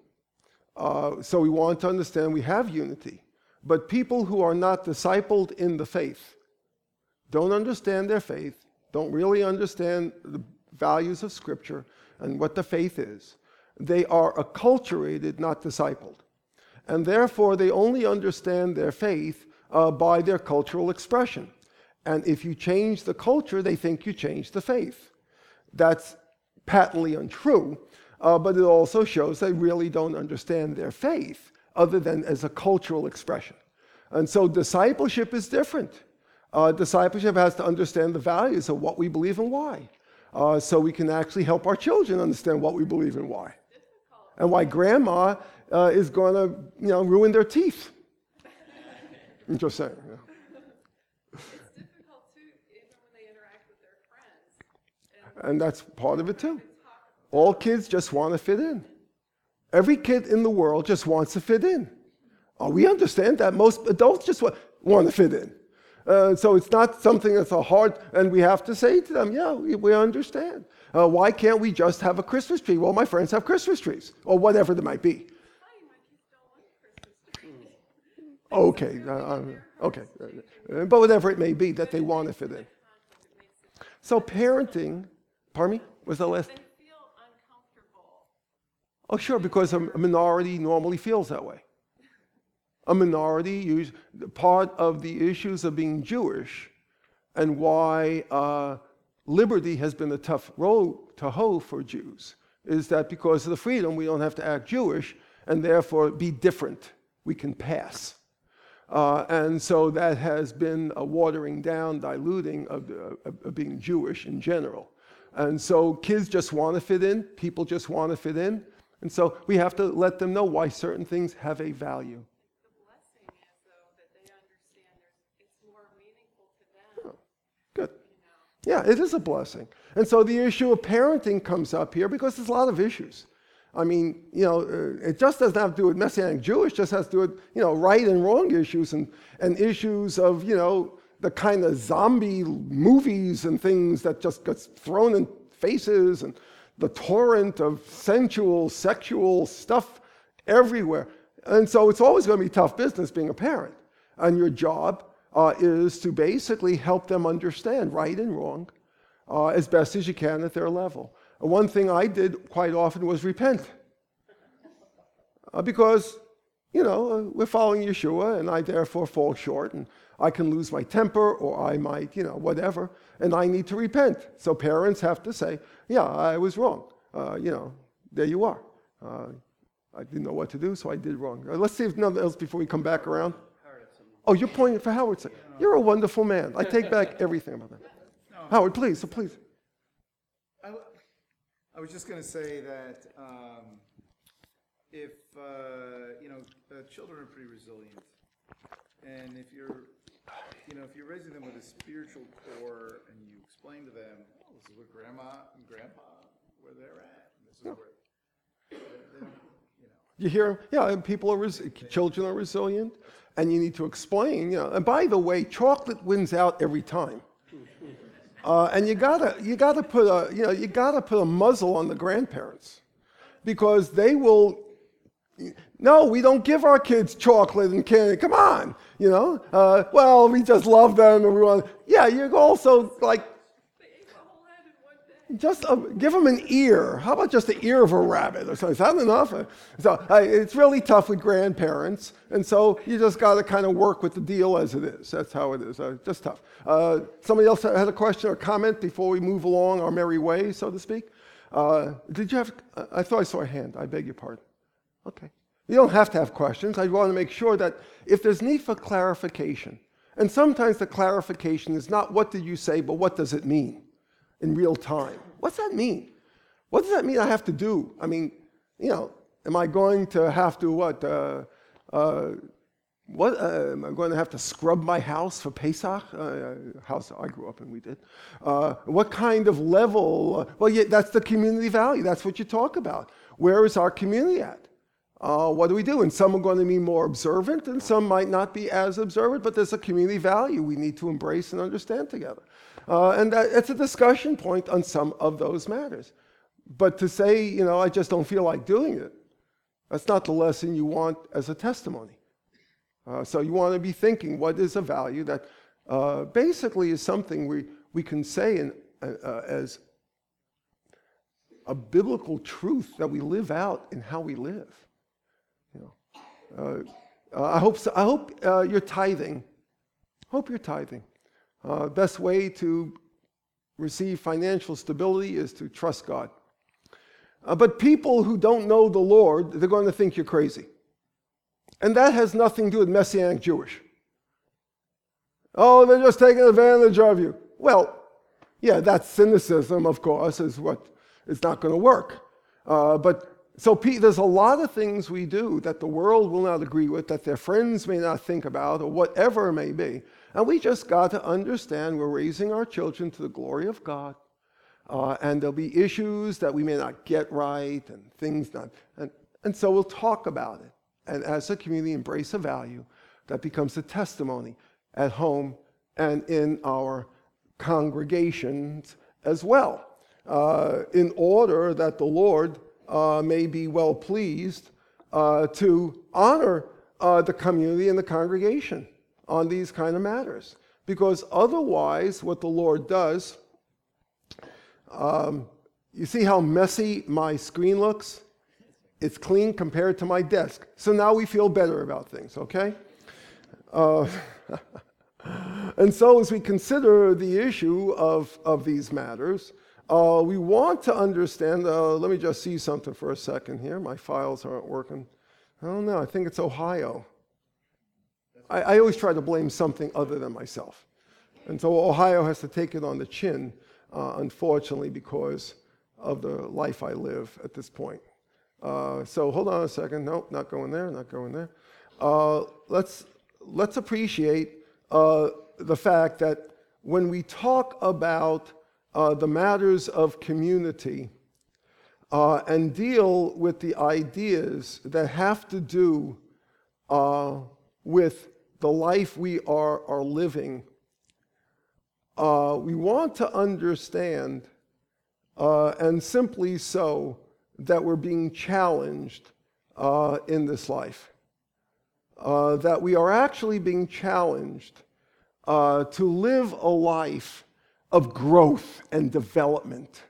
Uh, so we want to understand we have unity. But people who are not discipled in the faith don't understand their faith, don't really understand the values of Scripture and what the faith is. They are acculturated, not discipled. And therefore, they only understand their faith uh, by their cultural expression. And if you change the culture, they think you change the faith. That's patently untrue, uh, but it also shows they really don't understand their faith other than as a cultural expression. And so discipleship is different. Uh, discipleship has to understand the values of what we believe and why, uh, so we can actually help our children understand what we believe and why, and why grandma uh, is going to, you know, ruin their teeth. I'm just saying. yeah. It's difficult too, even when they interact with their friends, and And that's part of it too. All kids just want to fit in. Every kid in the world just wants to fit in. Oh, we understand that most adults just want, want to fit in. Uh, so it's not something that's a hard, and we have to say to them, yeah, we, we understand. Uh, why can't we just have a Christmas tree? Well, my friends have Christmas trees, or whatever they might be. Fine, my kids don't want Christmas trees. Okay, uh, uh, okay. But whatever it may be that they want to fit in. Conflict, it makes it, So parenting, pardon me, was the last? Oh, sure, because a minority normally feels that way. A minority, use, part of the issues of being Jewish and why uh, liberty has been a tough road to hoe for Jews is that because of the freedom, we don't have to act Jewish and therefore be different. We can pass. Uh, and so that has been a watering down, diluting of, of, of being Jewish in general. And so kids just want to fit in, people just want to fit in. And so we have to let them know why certain things have a value. The blessing is though that they understand there's, it's more meaningful to them, Good. Yeah, it is a blessing. And so the issue of parenting comes up here because there's a lot of issues. I mean, you know, uh, it just doesn't have to do with Messianic Jewish, just has to do with, you know, right and wrong issues and, and issues of, you know, the kind of zombie movies and things that just gets thrown in faces and the torrent of sensual, sexual stuff everywhere. And so it's always going to be tough business being a parent. And your job uh, is to basically help them understand right and wrong uh, as best as you can at their level. One thing I did quite often was repent. Uh, because, you know, uh, we're following Yeshua, and I therefore fall short, and I can lose my temper, or I might, you know, whatever, and I need to repent. So parents have to say, yeah, I was wrong. Uh, you know, there you are. Uh, I didn't know what to do, so I did wrong. Uh, let's see if nothing else before we come back around. Oh, you're pointing for Howard. You're a wonderful man. I take back everything about that. Howard, please, so please. I, was just gonna say that, um, if, uh, you know, uh, children are pretty resilient. And if you're, you know, if you're raising them with a spiritual core and you explain to them, oh, this is where grandma and grandpa, where they're at, and this is where, they they don't, you know. You hear, yeah, and people are, res- children are resilient, and you need to explain, you know. And by the way, chocolate wins out every time. Uh, and you gotta, you gotta put a, you know, you gotta put a muzzle on the grandparents, because they will. No, we don't give our kids chocolate and candy. Come on, you know. Uh, well, we just love them, and we want. Yeah, you also like They ate the whole head in one day. Just uh, give them an ear. How about just the ear of a rabbit or something? Is that enough? So uh, it's really tough with grandparents, and so you just got to kind of work with the deal as it is. That's how it is. Uh, just tough. Uh, somebody else had a question or comment before we move along our merry way, so to speak. Uh, did you have? I thought I saw a hand. I beg your pardon. Okay. You don't have to have questions. I want to make sure that if there's need for clarification, and sometimes the clarification is not what did you say, but what does it mean in real time. What's that mean? What does that mean I have to do? I mean, you know, am I going to have to what? Uh, uh, what uh, am I going to have to scrub my house for Pesach? Uh, house I grew up in, we did. Uh, what kind of level? Uh, well, yeah, that's the community value. That's what you talk about. Where is our community at? Uh, what do we do? And some are going to be more observant, and some might not be as observant. But there's a community value we need to embrace and understand together. Uh, and that, it's a discussion point on some of those matters. But to say, you know, I just don't feel like doing it, that's not the lesson you want as a testimony. Uh, so you want to be thinking what is a value that uh, basically is something we, we can say in, uh, uh, as a biblical truth that we live out in how we live. You know, uh, uh, I hope, so, I hope uh, you're tithing. Hope you're tithing. Uh, best way to receive financial stability is to trust God. Uh, but people who don't know the Lord, they're going to think you're crazy. And that has nothing to do with Messianic Jewish. Oh, they're just taking advantage of you. Well, yeah, that cynicism, of course, is what is not going to work. Uh, but so Pete, there's a lot of things we do that the world will not agree with, that their friends may not think about, or whatever it may be. And we just got to understand we're raising our children to the glory of God. Uh, and there'll be issues that we may not get right and things not. And, and so we'll talk about it and as a community embrace a value that becomes a testimony at home and in our congregations as well, uh, in order that the Lord uh, may be well pleased uh, to honor uh, the community and the congregation on these kind of matters. Because otherwise, what the Lord does, um, you see how messy my screen looks? It's clean compared to my desk. So now we feel better about things, okay? Uh, and so, as we consider the issue of, of these matters, uh, we want to understand. Uh, let me just see something for a second here. My files aren't working. I don't know. I think it's Ohio. I, I always try to blame something other than myself. And so Ohio has to take it on the chin, uh, unfortunately, because of the life I live at this point. Uh, so hold on a second. Nope, not going there, not going there. Uh, let's, let's appreciate uh, the fact that when we talk about uh, the matters of community uh, and deal with the ideas that have to do with the life we are, are living, uh, we want to understand, uh, and simply so, that we're being challenged uh, in this life. Uh, that we are actually being challenged uh, to live a life of growth and development.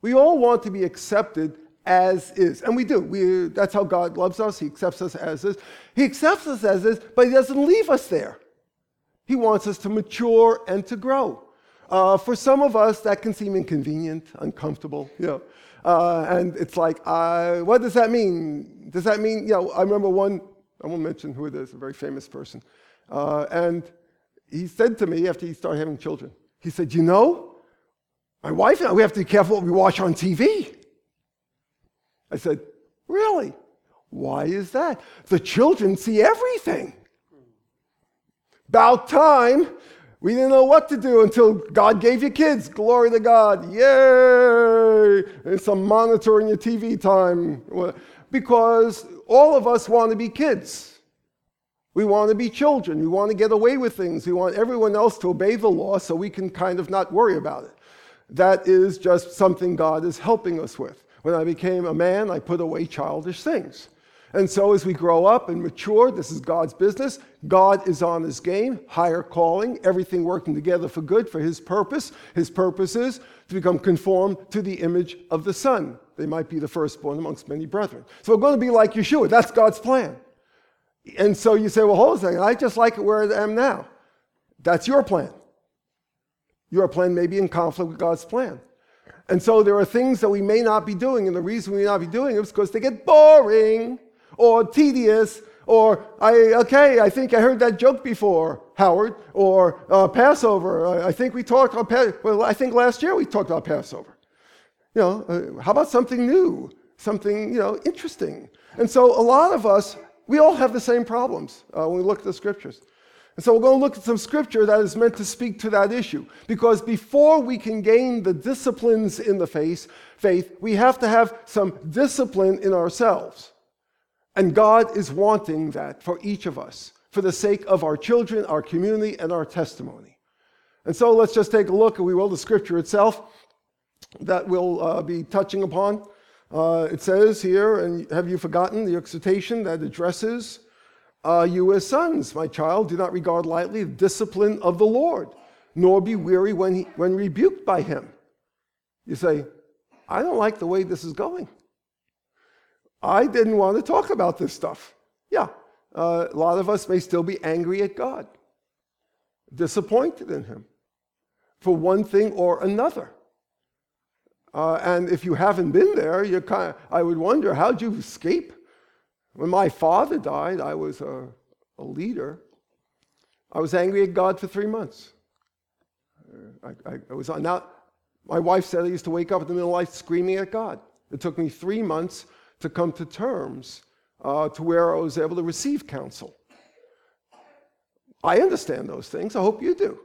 We all want to be accepted as is, and we do. We, that's how God loves us. He accepts us as is. He accepts us as is, but He doesn't leave us there. He wants us to mature and to grow. Uh, for some of us, that can seem inconvenient, uncomfortable, you know. Uh, and it's like, uh, what does that mean? Does that mean, you know, I remember one, I won't mention who it is, a very famous person. Uh, and he said to me after he started having children, he said, You know, my wife and I, we have to be careful what we watch on TV. I said, Really? Why is that? The children see everything. About time. We didn't know what to do until God gave you kids. Glory to God. Yay! And some monitoring your TV time. Because all of us want to be kids. We want to be children. We want to get away with things. We want everyone else to obey the law so we can kind of not worry about it. That is just something God is helping us with. When I became a man, I put away childish things. And so, as we grow up and mature, this is God's business. God is on his game, higher calling, everything working together for good for his purpose. His purpose is to become conformed to the image of the Son. They might be the firstborn amongst many brethren. So, we're going to be like Yeshua. That's God's plan. And so you say, well, hold on a second. I just like it where I am now. That's your plan. Your plan may be in conflict with God's plan. And so there are things that we may not be doing, and the reason we may not be doing it is because they get boring or tedious, or I, okay, I think I heard that joke before, Howard, or uh, Passover. I, I, think we talked about, well, I think last year we talked about Passover. You know, uh, how about something new, something, you know, interesting? And so a lot of us, we all have the same problems uh, when we look at the scriptures. And so we're going to look at some scripture that is meant to speak to that issue. Because before we can gain the disciplines in the faith, faith, we have to have some discipline in ourselves. And God is wanting that for each of us, for the sake of our children, our community, and our testimony. And so let's just take a look, and we will, the scripture itself that we'll uh, be touching upon. Uh, it says here, and have you forgotten the exhortation that addresses uh, you as sons? My child, do not regard lightly the discipline of the Lord, nor be weary when, he, when rebuked by him. You say, I don't like the way this is going. I didn't want to talk about this stuff. Yeah, uh, a lot of us may still be angry at God, disappointed in Him for one thing or another. Uh, and if you haven't been there, kind of, I would wonder, how'd you escape? When my father died, I was a, a leader. I was angry at God for three months. I, I, I was now. My wife said I used to wake up in the middle of the night screaming at God. It took me three months to come to terms uh, to where I was able to receive counsel. I understand those things. I hope you do.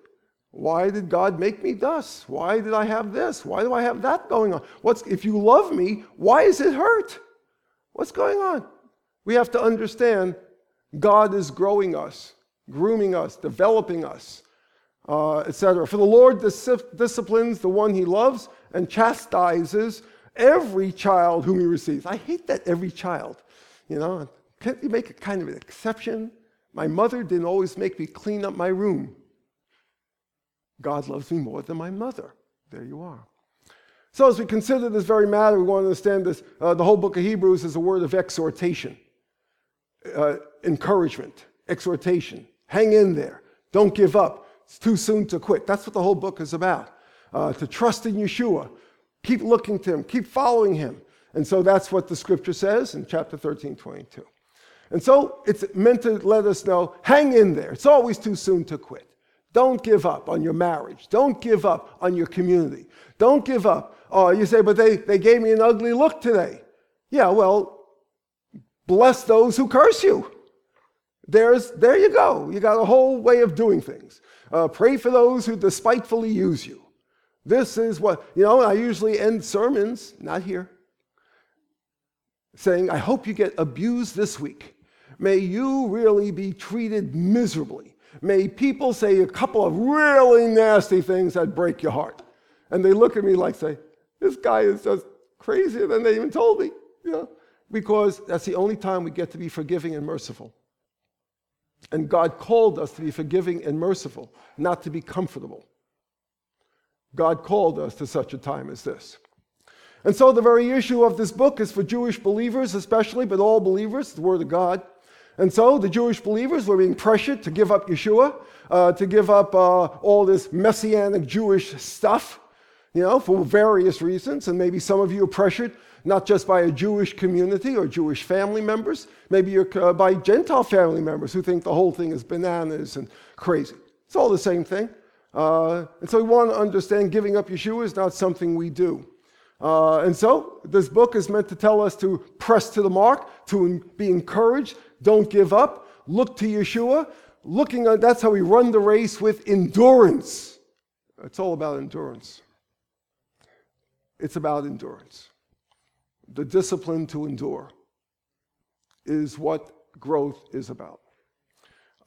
Why did God make me thus? Why did I have this? Why do I have that going on? What's, if you love me, why is it hurt? What's going on? We have to understand God is growing us, grooming us, developing us, uh, etc. For the Lord dis- disciplines the one he loves and chastises every child whom he receives. I hate that every child. You know, can't you make a kind of an exception? My mother didn't always make me clean up my room. God loves me more than my mother. There you are. So, as we consider this very matter, we want to understand this. Uh, the whole book of Hebrews is a word of exhortation, uh, encouragement, exhortation. Hang in there. Don't give up. It's too soon to quit. That's what the whole book is about. Uh, to trust in Yeshua. Keep looking to him. Keep following him. And so that's what the scripture says in chapter 13, 22. And so it's meant to let us know hang in there. It's always too soon to quit. Don't give up on your marriage. Don't give up on your community. Don't give up. Oh, you say, but they, they gave me an ugly look today. Yeah, well, bless those who curse you. There's, there you go. You got a whole way of doing things. Uh, pray for those who despitefully use you. This is what, you know, I usually end sermons, not here, saying, I hope you get abused this week. May you really be treated miserably. May people say a couple of really nasty things that break your heart. And they look at me like, say, this guy is just crazier than they even told me. You know? Because that's the only time we get to be forgiving and merciful. And God called us to be forgiving and merciful, not to be comfortable. God called us to such a time as this. And so the very issue of this book is for Jewish believers, especially, but all believers, the Word of God. And so the Jewish believers were being pressured to give up Yeshua, uh, to give up uh, all this messianic Jewish stuff, you know, for various reasons. And maybe some of you are pressured not just by a Jewish community or Jewish family members, maybe uh, by Gentile family members who think the whole thing is bananas and crazy. It's all the same thing. Uh, and so we want to understand giving up Yeshua is not something we do. Uh, and so this book is meant to tell us to press to the mark, to be encouraged, don't give up, look to Yeshua. Looking at, that's how we run the race with endurance. It's all about endurance. It's about endurance. The discipline to endure is what growth is about.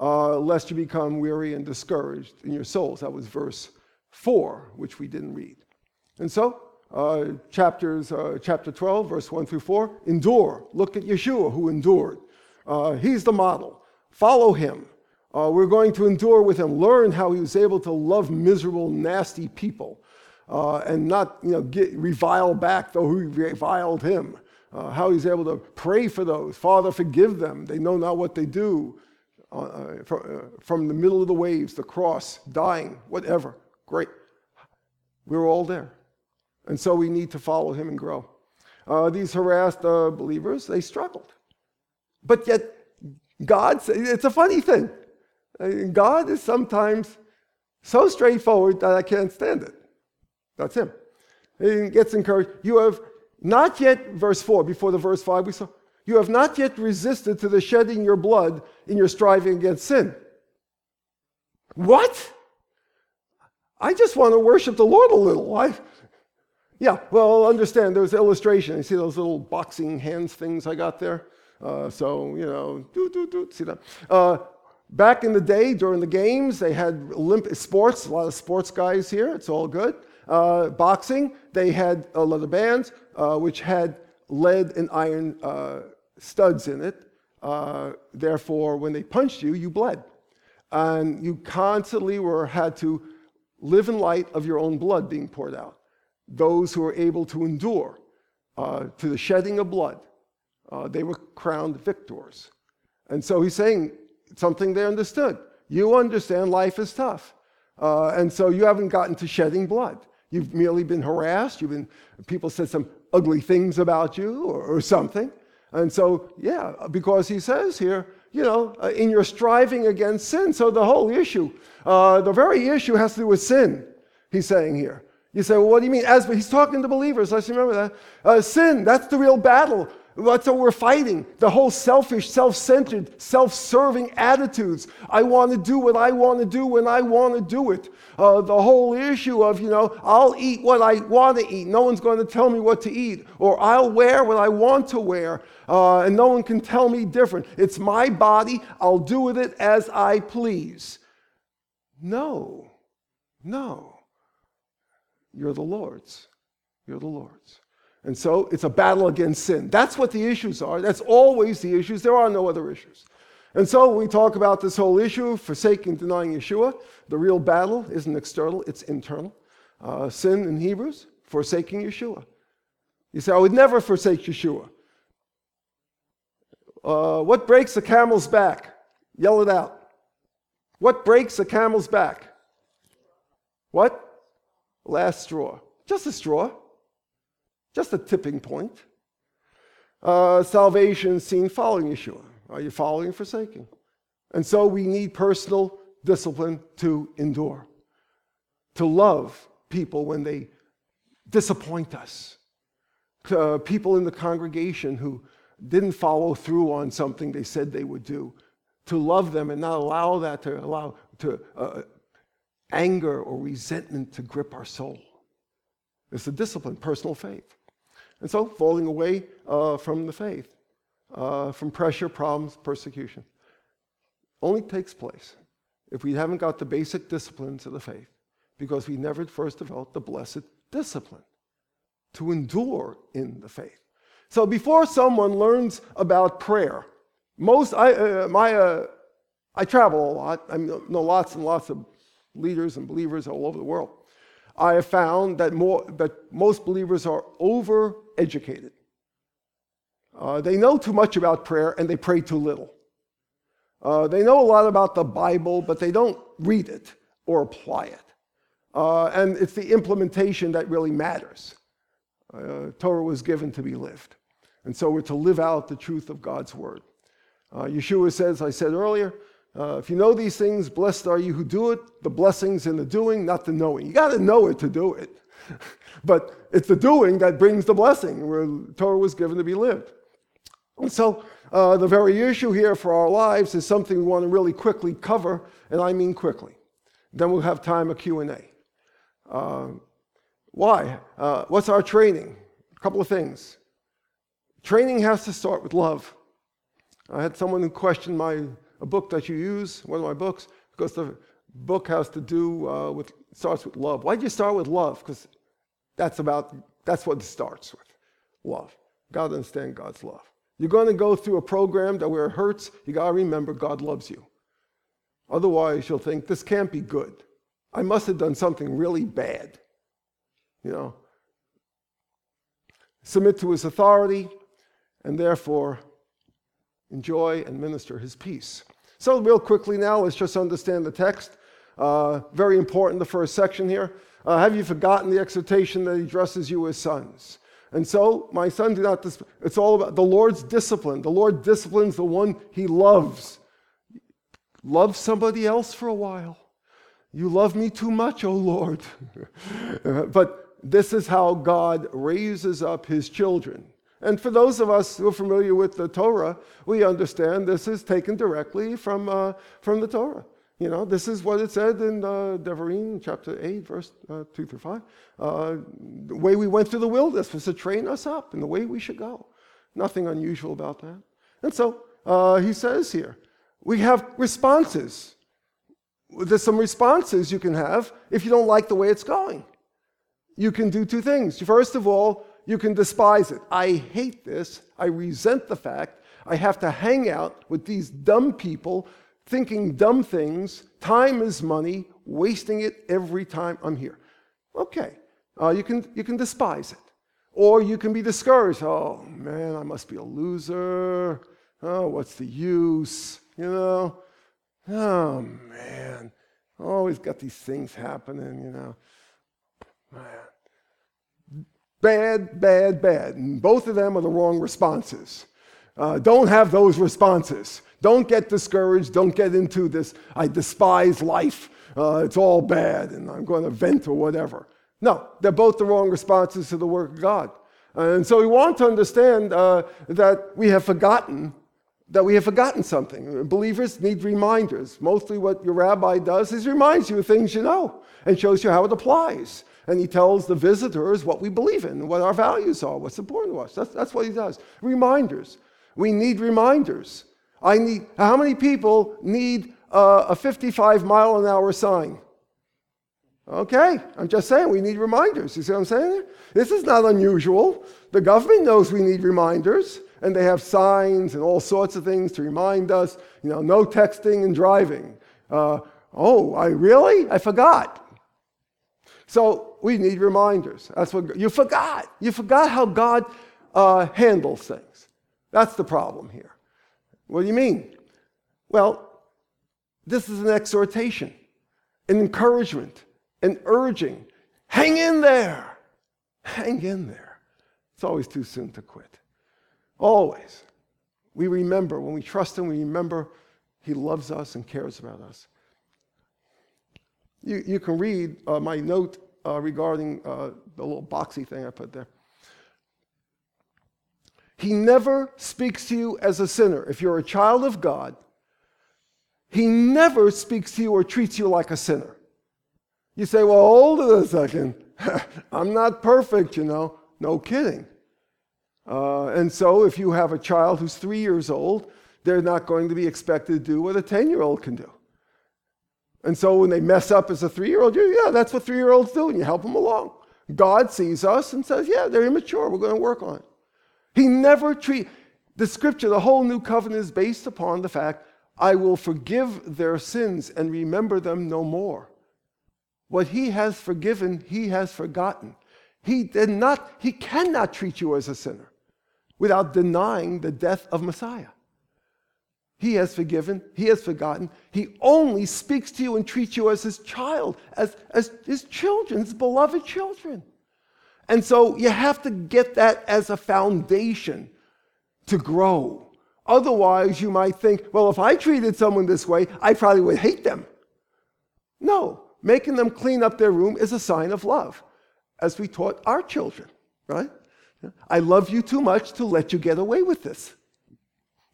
Uh, lest you become weary and discouraged in your souls. That was verse 4, which we didn't read. And so, uh, chapters, uh, chapter 12, verse 1 through 4, endure. Look at Yeshua who endured. Uh, he's the model. Follow him. Uh, we're going to endure with him. Learn how he was able to love miserable, nasty people uh, and not you know, get, revile back though who reviled him. Uh, how he's able to pray for those. Father, forgive them. They know not what they do. Uh, from, from the middle of the waves, the cross, dying, whatever. Great. We're all there. And so we need to follow him and grow. Uh, these harassed uh, believers, they struggled. But yet, God, it's a funny thing. God is sometimes so straightforward that I can't stand it. That's him. He gets encouraged. You have not yet, verse 4, before the verse 5 we saw, you have not yet resisted to the shedding your blood in your striving against sin. What? I just want to worship the Lord a little. I, yeah, well, understand there's illustration. You see those little boxing hands things I got there? Uh, so, you know, do, do, do, see that? Uh, back in the day, during the games, they had Olympic sports, a lot of sports guys here. It's all good. Uh, boxing, they had a leather bands, uh, which had lead and iron uh, studs in it. Uh, therefore, when they punched you, you bled. And you constantly were, had to live in light of your own blood being poured out. Those who were able to endure uh, to the shedding of blood, uh, they were crowned victors. And so he's saying something they understood. You understand life is tough. Uh, and so you haven't gotten to shedding blood. You've merely been harassed. You've been, people said some ugly things about you or, or something. And so, yeah, because he says here, you know, uh, in your striving against sin. So the whole issue, uh, the very issue has to do with sin, he's saying here. You say, well, what do you mean? As he's talking to believers, let's remember that. Uh, sin, that's the real battle. That's what we're fighting. The whole selfish, self centered, self serving attitudes. I want to do what I want to do when I want to do it. Uh, the whole issue of, you know, I'll eat what I want to eat. No one's going to tell me what to eat. Or I'll wear what I want to wear. Uh, and no one can tell me different. It's my body. I'll do with it as I please. No, no. You're the Lord's. You're the Lord's. And so it's a battle against sin. That's what the issues are. That's always the issues. There are no other issues. And so we talk about this whole issue forsaking, denying Yeshua, the real battle isn't external, it's internal. Uh, sin in Hebrews, forsaking Yeshua. You say, I would never forsake Yeshua. Uh, what breaks a camel's back? Yell it out. What breaks a camel's back? What? Last straw. Just a straw. Just a tipping point. Uh, salvation seen following Yeshua. Are you following forsaking? And so we need personal discipline to endure, to love people when they disappoint us, to uh, people in the congregation who didn't follow through on something they said they would do, to love them and not allow that to allow to uh, anger or resentment to grip our soul. It's a discipline, personal faith. And so falling away uh, from the faith, uh, from pressure, problems, persecution, only takes place if we haven't got the basic disciplines of the faith, because we never first developed the blessed discipline to endure in the faith. So before someone learns about prayer, most I uh, my uh, I travel a lot. I know lots and lots of leaders and believers all over the world. I have found that more that most believers are overeducated. Uh, they know too much about prayer and they pray too little. Uh, they know a lot about the Bible, but they don't read it or apply it. Uh, and it's the implementation that really matters. Uh, Torah was given to be lived. And so we're to live out the truth of God's word. Uh, Yeshua says, I said earlier, uh, if you know these things, blessed are you who do it. The blessings in the doing, not the knowing. You got to know it to do it. but it's the doing that brings the blessing, where Torah was given to be lived. And so uh, the very issue here for our lives is something we want to really quickly cover, and I mean quickly. Then we'll have time of Q&A. Uh, why? Uh, what's our training? A couple of things. Training has to start with love. I had someone who questioned my a book that you use, one of my books, because the book has to do uh, with starts with love. Why did you start with love? Because that's about that's what it starts with, love. God understand God's love. You're going to go through a program that where it hurts. You got to remember God loves you. Otherwise, you'll think this can't be good. I must have done something really bad. You know, submit to His authority, and therefore enjoy and minister his peace. So, real quickly now, let's just understand the text. Uh, very important, the first section here. Uh, have you forgotten the exhortation that he addresses you as sons? And so, my son, do not, it's all about the Lord's discipline. The Lord disciplines the one he loves. Love somebody else for a while. You love me too much, O oh Lord. but this is how God raises up his children. And for those of us who are familiar with the Torah, we understand this is taken directly from, uh, from the Torah. You know, this is what it said in uh, Devarim, chapter 8, verse uh, 2 through 5. Uh, the way we went through the wilderness was to train us up in the way we should go. Nothing unusual about that. And so uh, he says here, we have responses. There's some responses you can have if you don't like the way it's going. You can do two things. First of all, you can despise it. I hate this. I resent the fact I have to hang out with these dumb people thinking dumb things. Time is money, wasting it every time I'm here. Okay, uh, you, can, you can despise it. Or you can be discouraged. Oh, man, I must be a loser. Oh, what's the use? You know? Oh, man. Always got these things happening, you know. Man. Bad, bad, bad. And both of them are the wrong responses. Uh, don't have those responses. Don't get discouraged. Don't get into this, I despise life. Uh, it's all bad and I'm going to vent or whatever. No, they're both the wrong responses to the work of God. And so we want to understand uh, that we have forgotten that we have forgotten something. Believers need reminders. Mostly what your rabbi does is reminds you of things you know and shows you how it applies. And he tells the visitors what we believe in, what our values are, what's important to us. That's, that's what he does. Reminders. We need reminders. I need, how many people need a 55 mile an hour sign? Okay, I'm just saying we need reminders. You see what I'm saying? This is not unusual. The government knows we need reminders, and they have signs and all sorts of things to remind us. You know, no texting and driving. Uh, oh, I really? I forgot. So we need reminders. That's what you forgot. You forgot how God uh, handles things. That's the problem here. What do you mean? Well, this is an exhortation, an encouragement and urging. Hang in there. Hang in there. It's always too soon to quit. Always. We remember, when we trust Him, we remember He loves us and cares about us. You, you can read uh, my note uh, regarding uh, the little boxy thing I put there. He never speaks to you as a sinner. If you're a child of God, He never speaks to you or treats you like a sinner. You say, well, hold it a second. I'm not perfect, you know. No kidding. Uh, and so, if you have a child who's three years old, they're not going to be expected to do what a 10 year old can do. And so, when they mess up as a three year old, yeah, that's what three year olds do, and you help them along. God sees us and says, yeah, they're immature. We're going to work on it. He never treat the scripture, the whole new covenant is based upon the fact I will forgive their sins and remember them no more. What he has forgiven, he has forgotten. He did not, he cannot treat you as a sinner without denying the death of Messiah. He has forgiven, he has forgotten. He only speaks to you and treats you as his child, as, as his children, his beloved children. And so you have to get that as a foundation to grow. Otherwise, you might think, well, if I treated someone this way, I probably would hate them. No, making them clean up their room is a sign of love, as we taught our children, right? I love you too much to let you get away with this.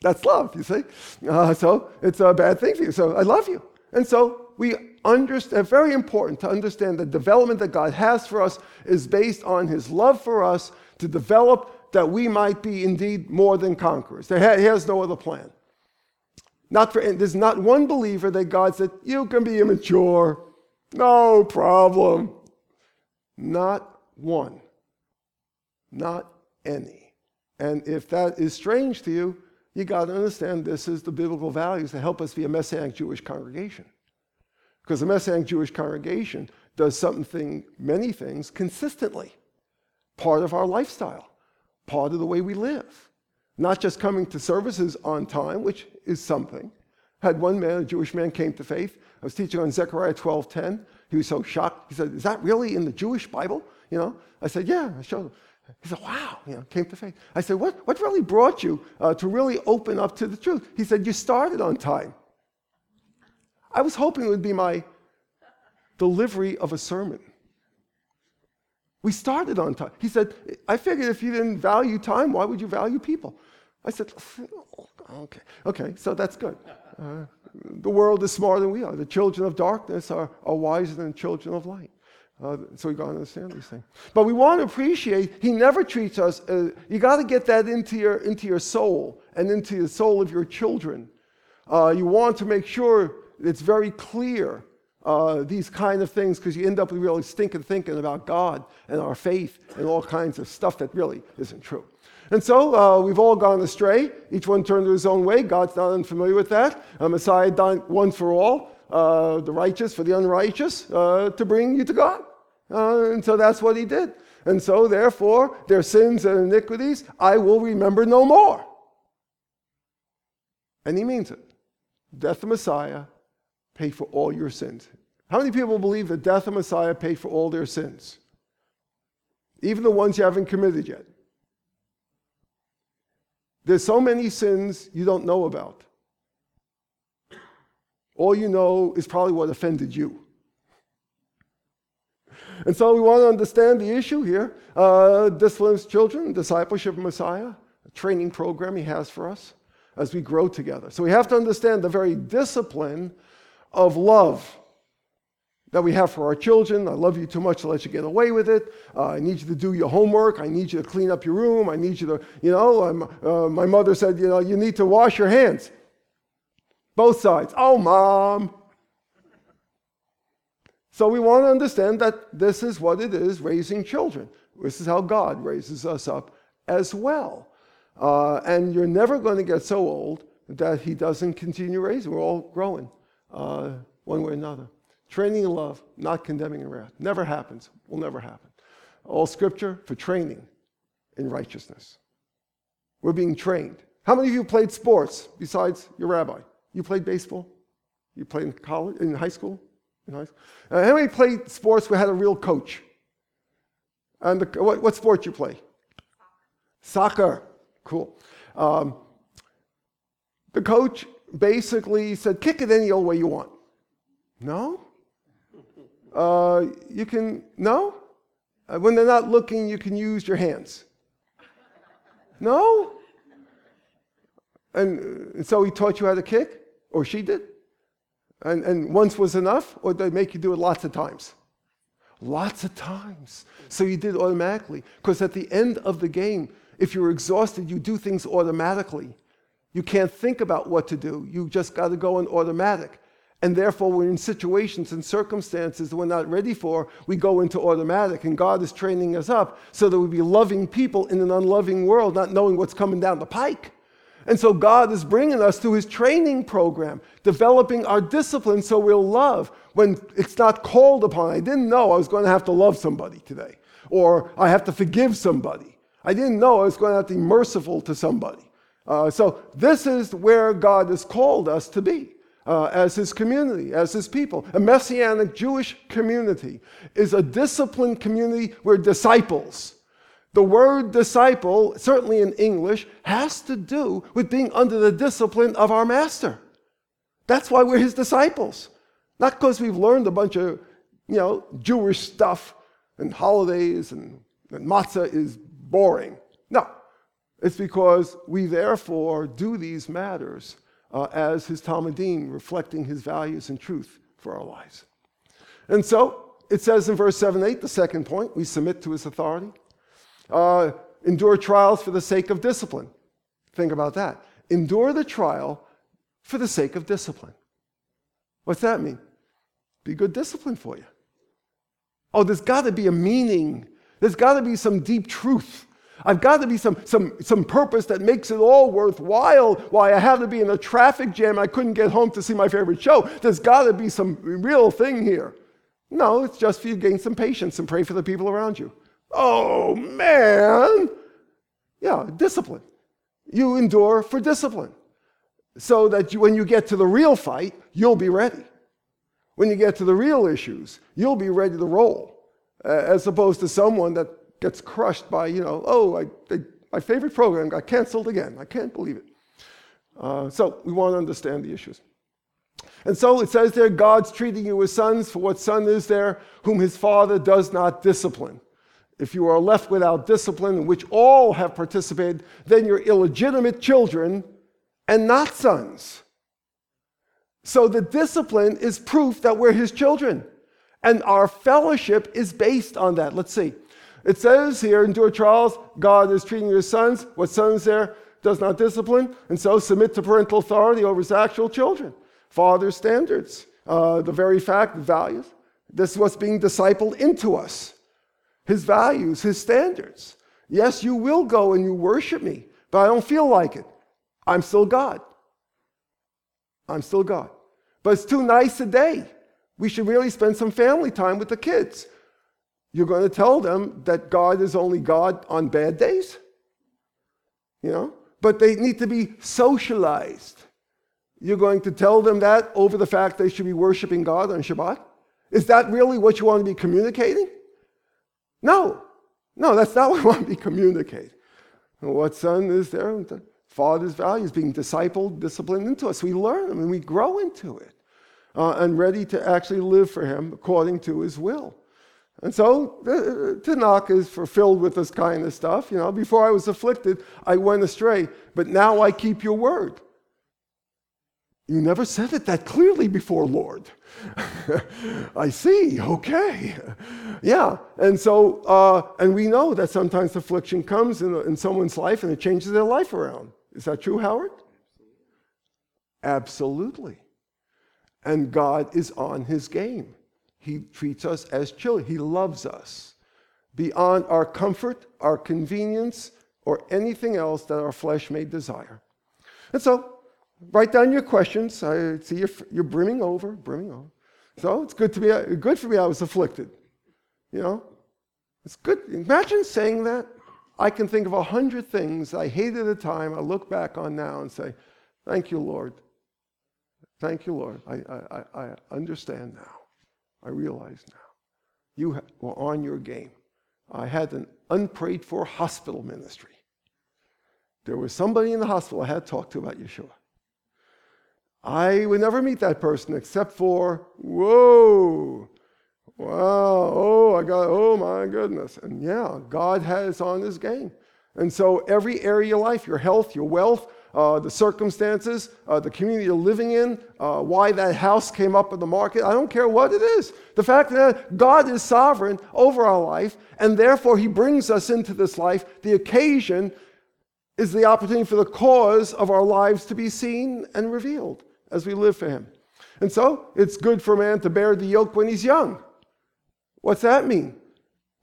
That's love, you see? Uh, so it's a bad thing for you. So I love you. And so we understand, very important to understand the development that God has for us is based on his love for us to develop that we might be indeed more than conquerors. He has no other plan. Not for, there's not one believer that God said, you can be immature, no problem. Not one. Not any. And if that is strange to you, you got to understand this is the biblical values that help us be a Messianic Jewish congregation. Because the Messianic Jewish congregation does something, many things, consistently. Part of our lifestyle, part of the way we live. Not just coming to services on time, which is something. Had one man, a Jewish man, came to faith. I was teaching on Zechariah 12:10. He was so shocked. He said, "Is that really in the Jewish Bible?" You know. I said, "Yeah." I showed him. He said, wow, you know, came to faith. I said, what, what really brought you uh, to really open up to the truth? He said, you started on time. I was hoping it would be my delivery of a sermon. We started on time. He said, I figured if you didn't value time, why would you value people? I said, okay, okay, so that's good. Uh, the world is smarter than we are. The children of darkness are, are wiser than children of light. Uh, so we got to understand these things. But we want to appreciate, he never treats us, uh, you got to get that into your, into your soul and into the soul of your children. Uh, you want to make sure it's very clear, uh, these kind of things, because you end up really stinking thinking about God and our faith and all kinds of stuff that really isn't true. And so uh, we've all gone astray. Each one turned to his own way. God's not unfamiliar with that. Uh, Messiah died once for all, the righteous for the unrighteous, to bring you to God. Uh, and so that's what he did. And so, therefore, their sins and iniquities I will remember no more. And he means it. Death of Messiah paid for all your sins. How many people believe that death of Messiah paid for all their sins? Even the ones you haven't committed yet. There's so many sins you don't know about. All you know is probably what offended you. And so we want to understand the issue here. Uh, disciplines children, discipleship Messiah, a training program he has for us as we grow together. So we have to understand the very discipline of love that we have for our children. I love you too much to let you get away with it. Uh, I need you to do your homework. I need you to clean up your room. I need you to, you know, um, uh, my mother said, you know, you need to wash your hands. Both sides. Oh, mom. So we want to understand that this is what it is raising children. This is how God raises us up as well. Uh, and you're never going to get so old that He doesn't continue raising. We're all growing uh, one way or another. Training in love, not condemning in wrath. Never happens. Will never happen. All scripture for training in righteousness. We're being trained. How many of you played sports besides your rabbi? You played baseball? You played in college, in high school? In high school? How many played sports where had a real coach? And the, what, what sport you play? Soccer. Cool. Um, the coach basically said, kick it any old way you want. No? Uh, you can, no? Uh, when they're not looking, you can use your hands. No? And, uh, so he taught you how to kick, or she did? And, and once was enough, or they make you do it lots of times? Lots of times. So you did automatically. Because at the end of the game, if you're exhausted, you do things automatically. You can't think about what to do. You just got to go in automatic. And therefore, we're in situations and circumstances that we're not ready for, we go into automatic. And God is training us up so that we be loving people in an unloving world, not knowing what's coming down the pike. And so God is bringing us through his training program, developing our discipline so we'll love when it's not called upon. I didn't know I was going to have to love somebody today, or I have to forgive somebody. I didn't know I was going to have to be merciful to somebody. Uh, so this is where God has called us to be. Uh, as his community, as his people. A messianic Jewish community is a disciplined community where disciples, the word disciple, certainly in English, has to do with being under the discipline of our master. That's why we're his disciples. Not because we've learned a bunch of, you know, Jewish stuff and holidays and, and matzah is boring. No. It's because we therefore do these matters uh, as his talmidim, reflecting his values and truth for our lives. And so it says in verse 7 8, the second point, we submit to his authority. Uh, endure trials for the sake of discipline. Think about that. Endure the trial for the sake of discipline. What's that mean? Be good discipline for you. Oh, there's got to be a meaning. There's got to be some deep truth I've got to be some, some, some purpose that makes it all worthwhile. Why I had to be in a traffic jam, I couldn't get home to see my favorite show. There's got to be some real thing here. No, it's just for you to gain some patience and pray for the people around you. Oh, man. Yeah, discipline. You endure for discipline. So that you, when you get to the real fight, you'll be ready. When you get to the real issues, you'll be ready to roll. As opposed to someone that gets crushed by, you know, oh, I, my favorite program got canceled again. I can't believe it. Uh, so we want to understand the issues. And so it says there, God's treating you as sons, for what son is there whom his father does not discipline? If you are left without discipline, in which all have participated, then you're illegitimate children and not sons. So the discipline is proof that we're his children. And our fellowship is based on that. Let's see. It says here, endure trials, God is treating your sons. What sons there does not discipline, and so submit to parental authority over his actual children. Father standards, uh, the very fact, the values. This is what's being discipled into us. His values, his standards. Yes, you will go and you worship me, but I don't feel like it. I'm still God. I'm still God. But it's too nice a day. We should really spend some family time with the kids. You're going to tell them that God is only God on bad days? You know? But they need to be socialized. You're going to tell them that over the fact they should be worshiping God on Shabbat? Is that really what you want to be communicating? No. No, that's not what we want to be communicating. And what son is there? The father's values being discipled, disciplined into us. We learn them and we grow into it uh, and ready to actually live for him according to his will. And so the Tanakh is fulfilled with this kind of stuff. You know, before I was afflicted, I went astray, but now I keep your word. You never said it that clearly before, Lord. I see, okay. Yeah, and so, uh, and we know that sometimes affliction comes in, in someone's life and it changes their life around. Is that true, Howard? Absolutely. And God is on his game. He treats us as children, He loves us beyond our comfort, our convenience, or anything else that our flesh may desire. And so, write down your questions. I see you're, you're brimming over, brimming over. So it's good to be good for me. I was afflicted. You know, it's good. Imagine saying that. I can think of a hundred things I hated at the time. I look back on now and say, "Thank you, Lord. Thank you, Lord. I, I, I understand now. I realize now. You were on your game. I had an unprayed for hospital ministry. There was somebody in the hospital I had talked to about Yeshua. I would never meet that person except for, whoa, wow, oh, I got, oh my goodness. And yeah, God has on his game. And so every area of your life, your health, your wealth, uh, the circumstances, uh, the community you're living in, uh, why that house came up in the market. I don't care what it is. The fact that God is sovereign over our life, and therefore He brings us into this life. The occasion is the opportunity for the cause of our lives to be seen and revealed as we live for Him. And so it's good for a man to bear the yoke when he's young. What's that mean?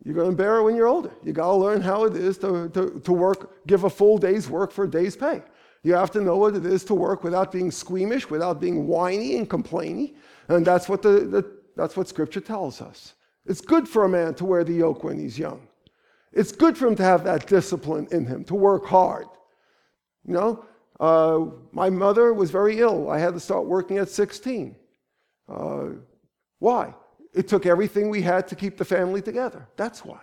You're going to bear it when you're older. You got to learn how it is to, to, to work, give a full day's work for a day's pay. You have to know what it is to work without being squeamish, without being whiny and complaining. And that's what, the, the, that's what Scripture tells us. It's good for a man to wear the yoke when he's young. It's good for him to have that discipline in him, to work hard. You know, uh, my mother was very ill. I had to start working at 16. Uh, why? It took everything we had to keep the family together. That's why.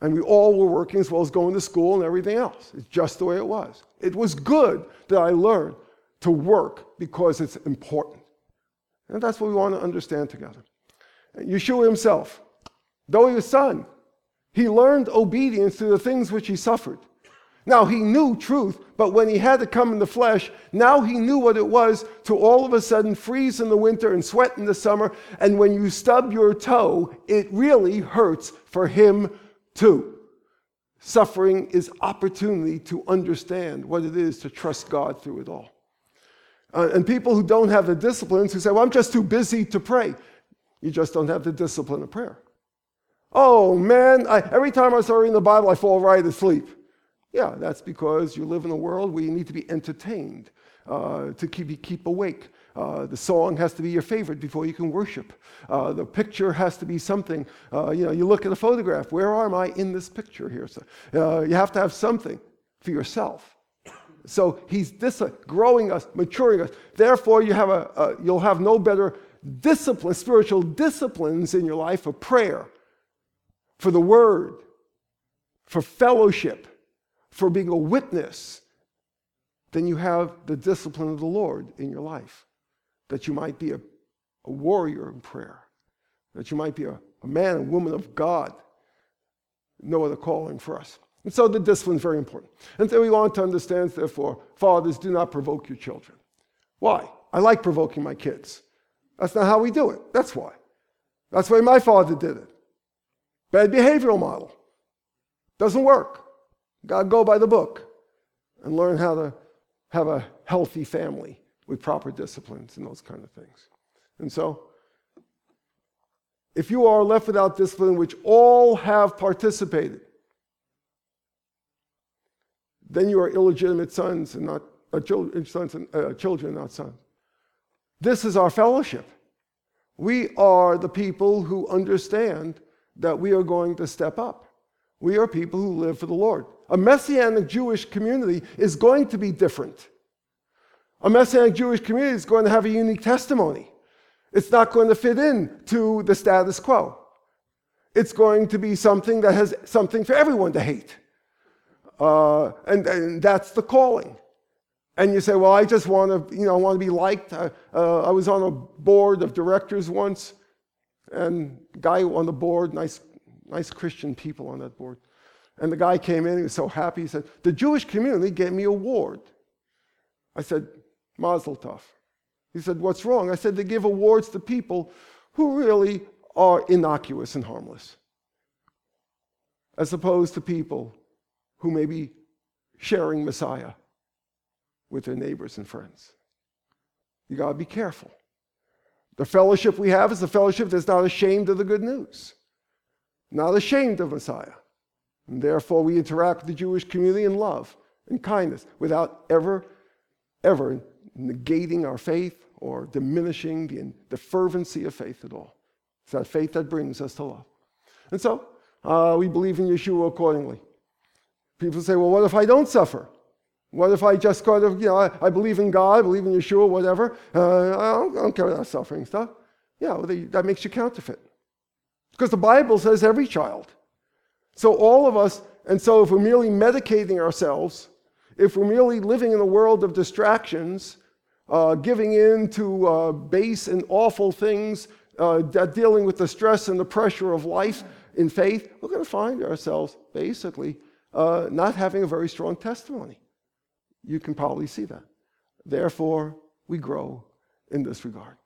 And we all were working as well as going to school and everything else. It's just the way it was. It was good that I learned to work because it's important. And that's what we want to understand together. Yeshua himself, though he was son, he learned obedience to the things which he suffered. Now, he knew truth, but when he had to come in the flesh, now he knew what it was to all of a sudden freeze in the winter and sweat in the summer. And when you stub your toe, it really hurts for him too. Suffering is opportunity to understand what it is to trust God through it all. Uh, and people who don't have the disciplines, who say, Well, I'm just too busy to pray, you just don't have the discipline of prayer. Oh man, I, every time I start reading the Bible, I fall right asleep. Yeah, that's because you live in a world where you need to be entertained, uh, to keep, keep awake. Uh, the song has to be your favorite before you can worship. Uh, the picture has to be something. Uh, you know, you look at a photograph. Where am I in this picture here? So, uh, you have to have something for yourself. So he's dis- growing us, maturing us. Therefore, you have a, a, you'll have no better discipline, spiritual disciplines in your life for prayer, for the word, for fellowship, for being a witness than you have the discipline of the Lord in your life. That you might be a, a warrior in prayer, that you might be a, a man and woman of God. No other calling for us. And so the discipline is very important. And so we want to understand, therefore, fathers, do not provoke your children. Why? I like provoking my kids. That's not how we do it. That's why. That's way my father did it. Bad behavioral model. Doesn't work. To go by the book and learn how to have a healthy family with proper disciplines and those kind of things. And so, if you are left without discipline, which all have participated, then you are illegitimate sons and not uh, children, sons and, uh, children, not sons. This is our fellowship. We are the people who understand that we are going to step up. We are people who live for the Lord. A Messianic Jewish community is going to be different. A Messianic Jewish community is going to have a unique testimony. It's not going to fit in to the status quo. It's going to be something that has something for everyone to hate. Uh, and, and, that's the calling. And you say, well, I just want to, you know, I want to be liked. Uh, uh, I was on a board of directors once, and guy on the board, nice, nice Christian people on that board. And the guy came in, he was so happy. He said, The Jewish community gave me a award. I said, Mazel tov. He said, What's wrong? I said, They give awards to people who really are innocuous and harmless, as opposed to people who may be sharing Messiah with their neighbors and friends. You got to be careful. The fellowship we have is a fellowship that's not ashamed of the good news, not ashamed of Messiah. And therefore, we interact with the Jewish community in love and kindness without ever, ever negating our faith or diminishing the, the fervency of faith at all. It's that faith that brings us to love. And so, uh, we believe in Yeshua accordingly. People say, well, what if I don't suffer? What if I just kind of, you know, I, I believe in God, I believe in Yeshua, whatever. Uh, I, don't, I, don't, care about suffering stuff. Yeah, well, they, that makes you counterfeit. Because the Bible says every child. So all of us, and so if we're merely medicating ourselves, if we're merely living in a world of distractions, uh, giving in to uh, base and awful things, uh, dealing with the stress and the pressure of life in faith, we're going to find ourselves basically uh, not having a very strong testimony. You can probably see that. Therefore, we grow in this regard.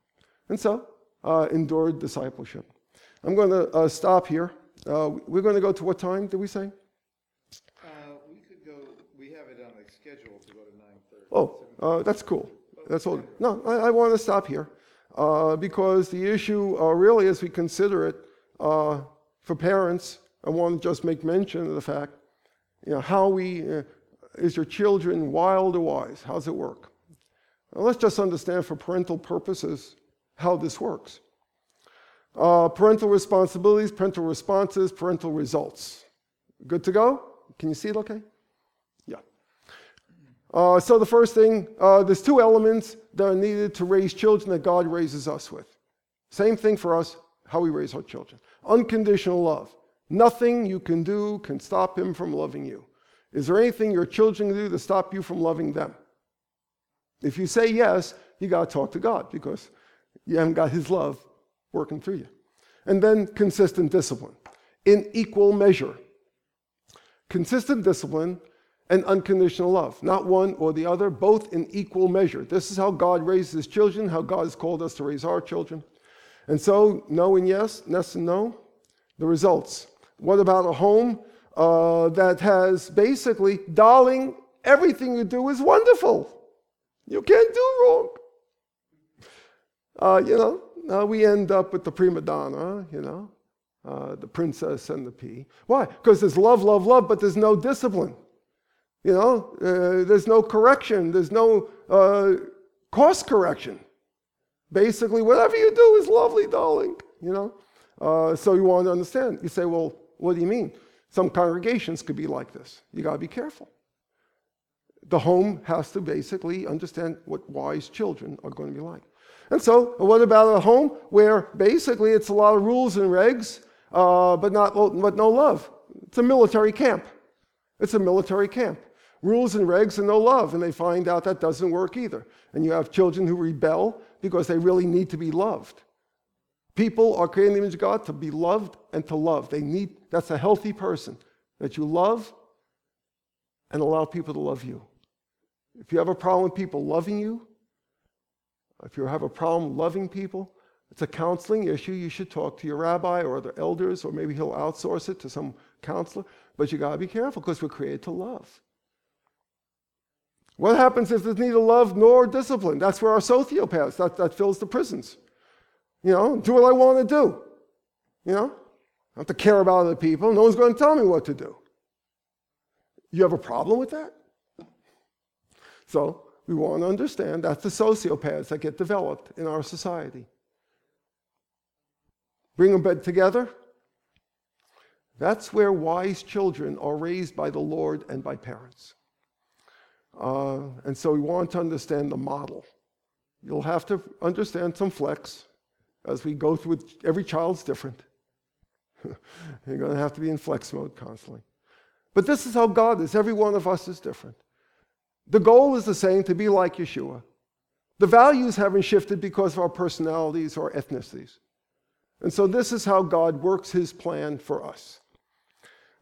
And so, uh, endured discipleship. I'm going to uh, stop here. Uh, we're going to go to what time did we say? Uh, we could go, we have it on the schedule to go to nine thirty. Oh, uh, that's cool. That's all. No, I, I want to stop here uh, because the issue, uh, really, as we consider it, uh, for parents, I want to just make mention of the fact, you know, how we, uh, is your children wild or wise? How does it work? Now, let's just understand for parental purposes how this works. Uh, parental responsibilities, parental responses, parental results. Good to go? Can you see it okay? Yeah. Uh, so the first thing, uh, there's two elements that are needed to raise children that God raises us with. Same thing for us, how we raise our children. Unconditional love. Nothing you can do can stop him from loving you. Is there anything your children can do to stop you from loving them? If you say yes, you got to talk to God because you haven't got his love working through you. And then consistent discipline in equal measure. Consistent discipline and unconditional love, not one or the other, both in equal measure. This is how God raises his children, how God has called us to raise our children. And so, no and yes, yes and no, the results. What about a home uh, that has basically, darling, everything you do is wonderful. You can't do wrong. Uh, you know, uh, we end up with the prima donna, you know, uh, the princess and the pea. Why? Because there's love, love, love, but there's no discipline. You know, uh, there's no correction, there's no uh, correction. Basically, whatever you do is lovely, darling, you know. Uh, so you want to understand. You say, well, what do you mean? Some congregations could be like this. You got to be careful. The home has to basically understand what wise children are going to be like. And so, what about a home where basically it's a lot of rules and regs, uh, but not but no love? It's a military camp. It's a military camp. Rules and regs and no love, and they find out that doesn't work either. And you have children who rebel because they really need to be loved. People are created in the image of God to be loved and to love. They need that's a healthy person that you love and allow people to love you. If you have a problem with people loving you, if you have a problem loving people, it's a counseling issue. You should talk to your rabbi or the elders, or maybe he'll outsource it to some counselor. But you got to be careful because we're created to love. What happens if there's neither love nor discipline? That's where our sociopaths, that, that fills the prisons. You know, do what I want to do. You know, I have to care about other people. No one's going to tell me what to do. You have a problem with that? So, we want to understand that's the sociopaths that get developed in our society. Bring them together. That's where wise children are raised by the Lord and by parents. Uh, and so we want to understand the model. You'll have to understand some flex as we go through. Every child's different. You're going to have to be in flex mode constantly. But this is how God is. Every one of us is different. The goal is the same to be like Yeshua. The values haven't shifted because of our personalities or ethnicities. And so this is how God works his plan for us.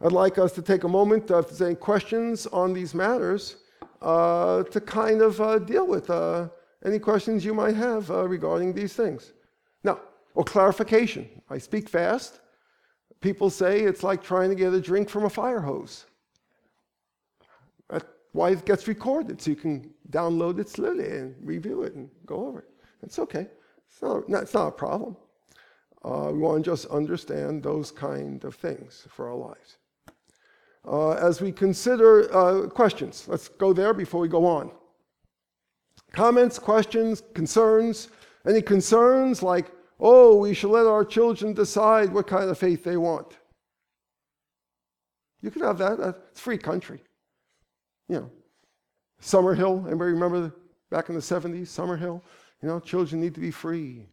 I'd like us to take a moment, if there's any questions on these matters, uh, to kind of uh, deal with uh, any questions you might have uh, regarding these things. Now, or clarification. I speak fast. People say it's like trying to get a drink from a fire hose. Why it gets recorded, so you can download it slowly and review it and go over it. It's okay. It's not, no, it's not a problem. Uh, we want to just understand those kind of things for our lives. Uh, as we consider uh, questions, let's go there before we go on. Comments, questions, concerns. Any concerns like, oh, we should let our children decide what kind of faith they want? You can have that. It's free country. You know, Summerhill, anybody remember back in the 70s, Summerhill? You know, children need to be free.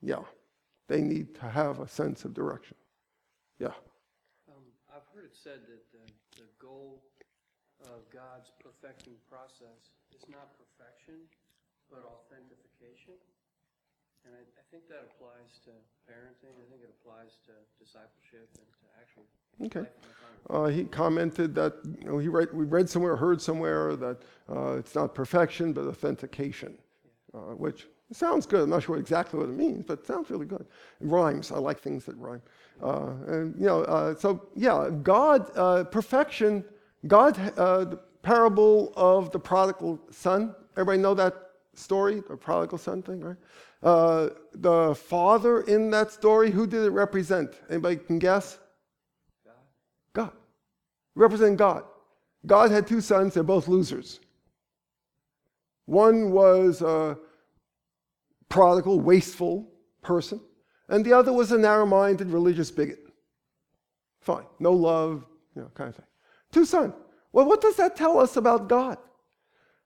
Yeah, they need to have a sense of direction. Yeah. Um, I've heard it said that the, the goal of God's perfecting process is not perfection, but authentication. And I, I think that applies to parenting, I think it applies to discipleship and to actual Okay. life in the congregation. Uh, he commented that you know, he read, we read somewhere, heard somewhere that uh, it's not perfection but authentication, uh, which sounds good. I'm not sure exactly what it means, but it sounds really good. It rhymes. I like things that rhyme. Uh, and you know, uh, so yeah, God uh, perfection. God, uh, the parable of the prodigal son. Everybody know that story, the prodigal son thing, right? Uh, the father in that story, who did it represent? Anybody can guess? God. Represent God. God had two sons, they're both losers. One was a prodigal, wasteful person, and the other was a narrow minded religious bigot. Fine. No love, you know, kind of thing. Two sons. Well, what does that tell us about God?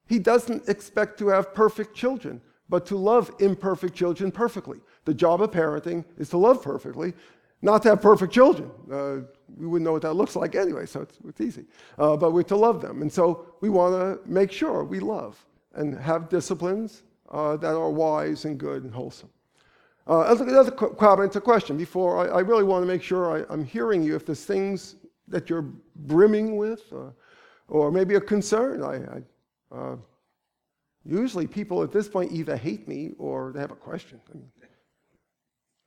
He doesn't expect to have perfect children, but to love imperfect children perfectly. The job of parenting is to love perfectly, not to have perfect children. Uh, we wouldn't know what that looks like anyway, so it's, it's easy. Uh, but we're to love them. And so we want to make sure we love and have disciplines uh, that are wise and good and wholesome. Uh, another comment, a question before I, I really want to make sure I, I'm hearing you. If there's things that you're brimming with, uh, or maybe a concern, I, I uh, usually people at this point either hate me or they have a question. I mean,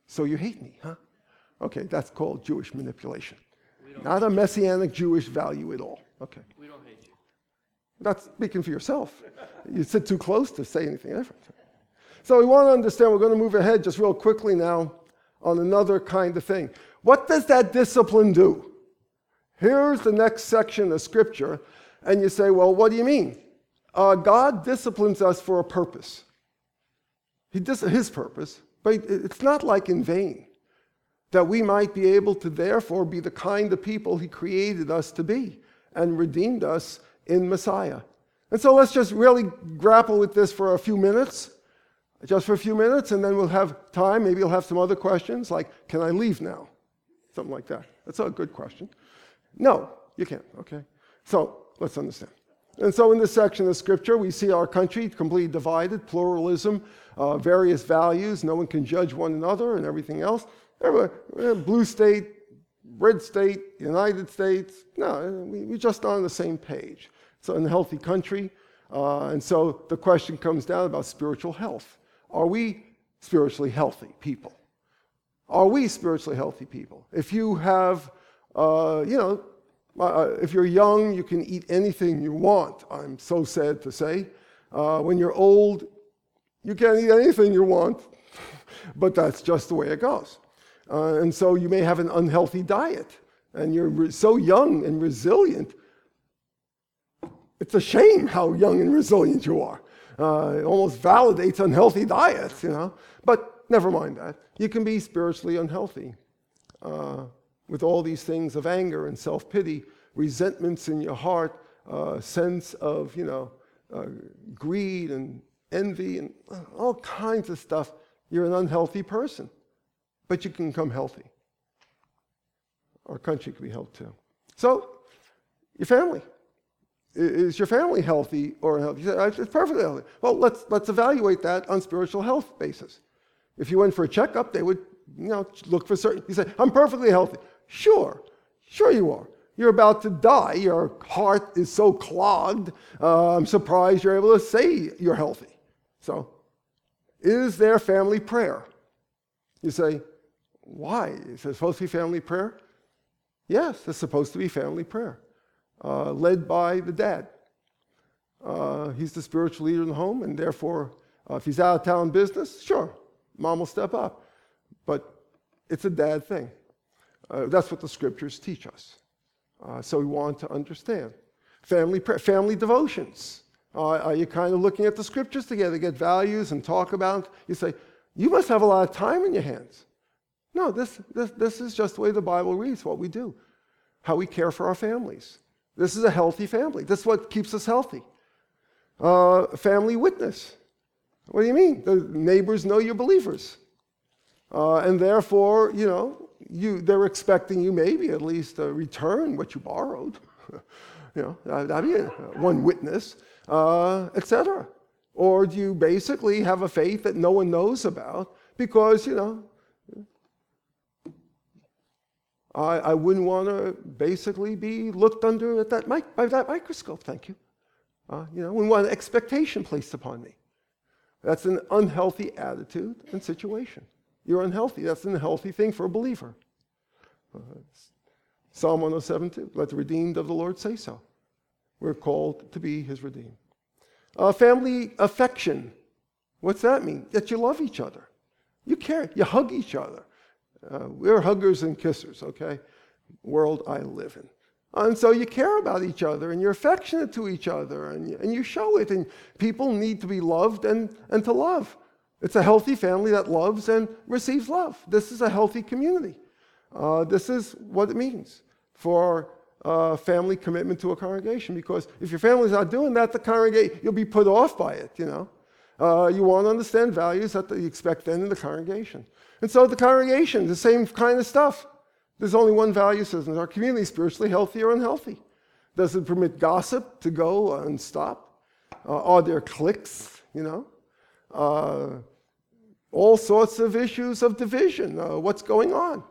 so you hate me, huh? Okay, that's called Jewish manipulation. Not a messianic Jewish value at all. Okay. We don't hate you. That's speaking for yourself. You sit too close to say anything different. So we want to understand, we're going to move ahead just real quickly now on another kind of thing. What does that discipline do? Here's the next section of scripture, and you say, well, what do you mean? Uh, God disciplines us for a purpose. He dis- his purpose, but it's not like in vain that we might be able to therefore be the kind of people he created us to be and redeemed us in Messiah. And so let's just really grapple with this for a few minutes, just for a few minutes, and then we'll have time. Maybe you'll have some other questions like, can I leave now? Something like that. That's a good question. No, you can't, okay? So let's understand. And so in this section of scripture, we see our country completely divided, pluralism, uh, various values, no one can judge one another, and everything else. Eh, blue state, red state, United States. No, we, we're just on the same page. It's an unhealthy country. Uh, and so the question comes down about spiritual health. Are we spiritually healthy people? Are we spiritually healthy people? If you have, uh, you know, uh, if you're young, you can eat anything you want, I'm so sad to say. Uh, when you're old, you can't eat anything you want, but that's just the way it goes. Uh, and so you may have an unhealthy diet, and you're re- so young and resilient. It's a shame how young and resilient you are. Uh, it almost validates unhealthy diets, you know. But never mind that. You can be spiritually unhealthy uh, with all these things of anger and self pity, resentments in your heart, uh, sense of, you know, uh, greed and envy and all kinds of stuff. You're an unhealthy person but you can come healthy. Our country can be healthy too. So, your family. Is your family healthy or unhealthy? It's perfectly healthy. Well, let's, let's evaluate that on spiritual health basis. If you went for a checkup, they would, you know, look for certain. You say, I'm perfectly healthy. Sure, sure you are. You're about to die. Your heart is so clogged. Uh, I'm surprised you're able to say you're healthy. So, is there family prayer? You say, why? Is it supposed to be family prayer? Yes, it's supposed to be family prayer, uh, led by the dad. Uh, he's the spiritual leader in the home, and therefore, uh, if he's out of town business, sure, mom will step up. But it's a dad thing. Uh, that's what the scriptures teach us. Uh, so we want to understand. Family, prayer, family devotions. Uh, are you kind of looking at the scriptures together, get values and talk about? You say, you must have a lot of time in your hands. No, this, this, this is just the way the Bible reads what we do, how we care for our families. This is a healthy family. This is what keeps us healthy. Uh, family witness. What do you mean? The neighbors know you're believers. Uh, and therefore, you know, you, they're expecting you maybe at least to return what you borrowed. you know, that'd be one witness, uh, etc. Or do you basically have a faith that no one knows about because, you know, I, I wouldn't want to basically be looked under at that mic- by that microscope, thank you. Uh, you know, we want an expectation placed upon me. That's an unhealthy attitude and situation. You're unhealthy. That's an unhealthy thing for a believer. Uh, Psalm 107 2. Let the redeemed of the Lord say so. We're called to be his redeemed. Uh, family affection. What's that mean? That you love each other. You care. You hug each other. Uh, we're huggers and kissers, okay? World I live in. And so you care about each other and you're affectionate to each other and, and you show it. And people need to be loved and, and to love. It's a healthy family that loves and receives love. This is a healthy community. Uh, this is what it means for uh, family commitment to a congregation. Because if your family's not doing that, the congregation you'll be put off by it. You know, uh, you want to understand values that you expect then in the congregation. And so the congregation, the same kind of stuff. There's only one value system. Our community spiritually healthy or unhealthy? Does it permit gossip to go and stop? Uh, are there cliques? You know, uh, all sorts of issues of division. Uh, what's going on?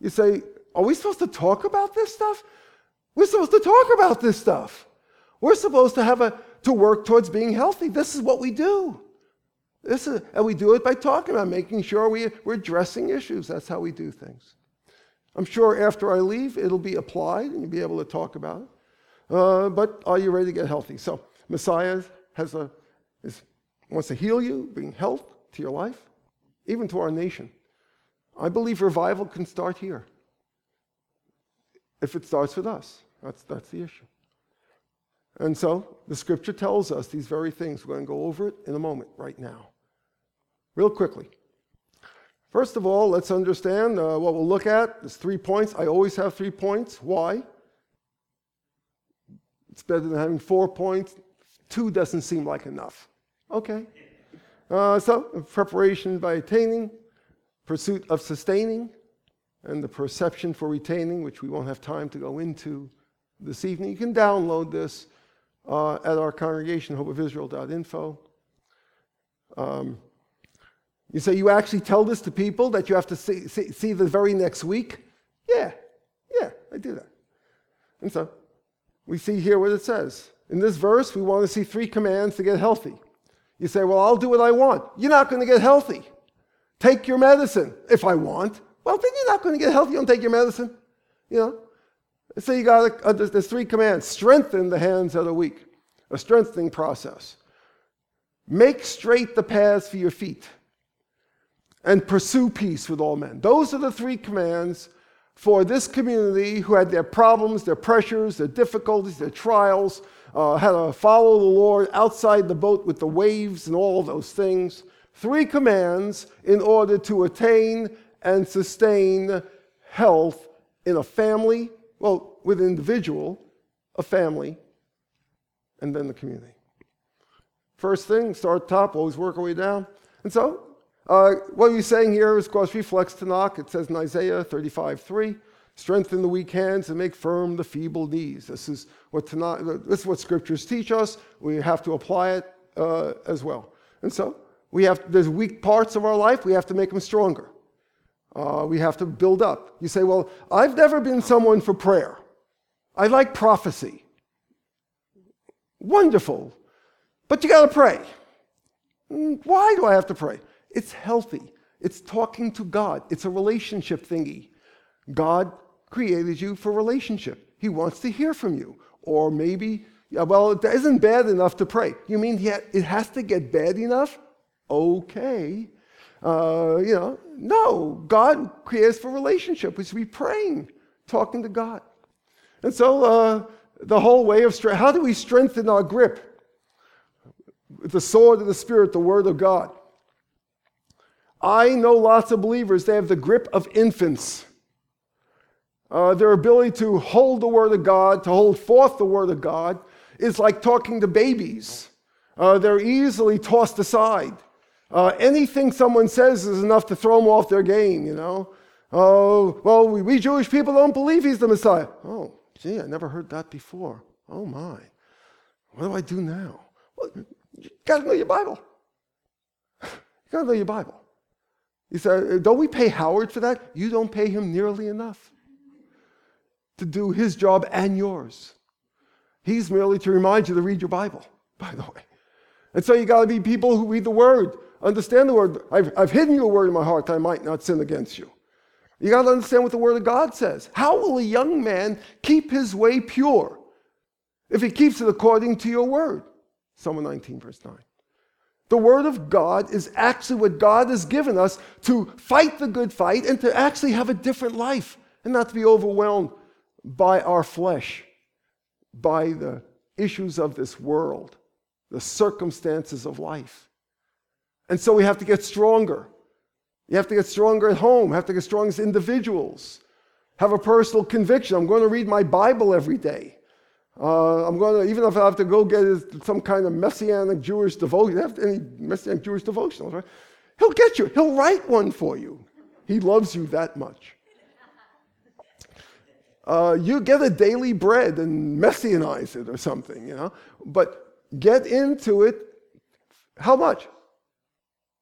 You say, are we supposed to talk about this stuff? We're supposed to talk about this stuff. We're supposed to have a to work towards being healthy. This is what we do. This is, and we do it by talking about making sure we, we're addressing issues. That's how we do things. I'm sure after I leave, it'll be applied and you'll be able to talk about it. Uh, but are you ready to get healthy? So, Messiah has a, is, wants to heal you, bring health to your life, even to our nation. I believe revival can start here. If it starts with us, that's, that's the issue. And so the scripture tells us these very things. We're going to go over it in a moment, right now. Real quickly. First of all, let's understand uh, what we'll look at. There's three points. I always have three points. Why? It's better than having four points. Two doesn't seem like enough. Okay. Uh, so, preparation by attaining, pursuit of sustaining, and the perception for retaining, which we won't have time to go into this evening. You can download this uh, at our congregation, hopeofisrael.info. Um, you say, you actually tell this to people that you have to see, see, see the very next week? Yeah, yeah, I do that. And so we see here what it says. In this verse, we want to see three commands to get healthy. You say, well, I'll do what I want. You're not going to get healthy. Take your medicine if I want. Well, then you're not going to get healthy. You don't take your medicine. You know? So you got uh, there's three commands. Strengthen the hands of the weak. A strengthening process. Make straight the paths for your feet. And pursue peace with all men. Those are the three commands for this community who had their problems, their pressures, their difficulties, their trials, uh, had to follow the Lord outside the boat with the waves and all those things. Three commands in order to attain and sustain health in a family, well, with an individual, a family, and then the community. First thing, start top, always work our way down. And so, uh, what he's saying here is, of course, reflects Tanakh. It says in Isaiah 35 3, strengthen the weak hands and make firm the feeble knees. This is what, Tanakh, this is what scriptures teach us. We have to apply it uh, as well. And so, We have, there's weak parts of our life, we have to make them stronger. Uh, we have to build up. You say, well, I've never been someone for prayer. I like prophecy. Wonderful. But you got to pray. Mm, Why do I have to pray? It's healthy. It's talking to God. It's a relationship thingy. God created you for relationship. He wants to hear from you. Or maybe, well, it isn't bad enough to pray. You mean it has to get bad enough? Okay. Uh, you know, no. God creates for relationship. We should be praying, talking to God. And so uh, the whole way of strength, how do we strengthen our grip? The sword of the Spirit, the Word of God. I know lots of believers, they have the grip of infants. Uh, their ability to hold the Word of God, to hold forth the Word of God, is like talking to babies. Uh, they're easily tossed aside. Uh, anything someone says is enough to throw them off their game, you know. Oh, well, we, we Jewish people don't believe he's the Messiah. Oh, gee, I never heard that before. Oh, my. What do I do now? Well, you got to know your Bible. You got to know your Bible. You say, don't we pay Howard for that? You don't pay him nearly enough to do his job and yours. He's merely to remind you to read your Bible, by the way. And so you got to be people who read the Word, understand the Word. I've, I've hidden your Word in my heart that I might not sin against you. You got to understand what the Word of God says. How will a young man keep his way pure if he keeps it according to your Word? Psalm 19, verse 9. The Word of God is actually what God has given us to fight the good fight and to actually have a different life and not to be overwhelmed by our flesh, by the issues of this world, the circumstances of life. And so we have to get stronger. You have to get stronger at home, have to get strong as individuals, have a personal conviction. I'm going to read my Bible every day. Uh, I'm going to, even if I have to go get some kind of messianic Jewish devotion, have any messianic Jewish devotionals, right? He'll get you. He'll write one for you. He loves you that much. Uh, you get a daily bread and messianize it or something, you know. But get into it. How much?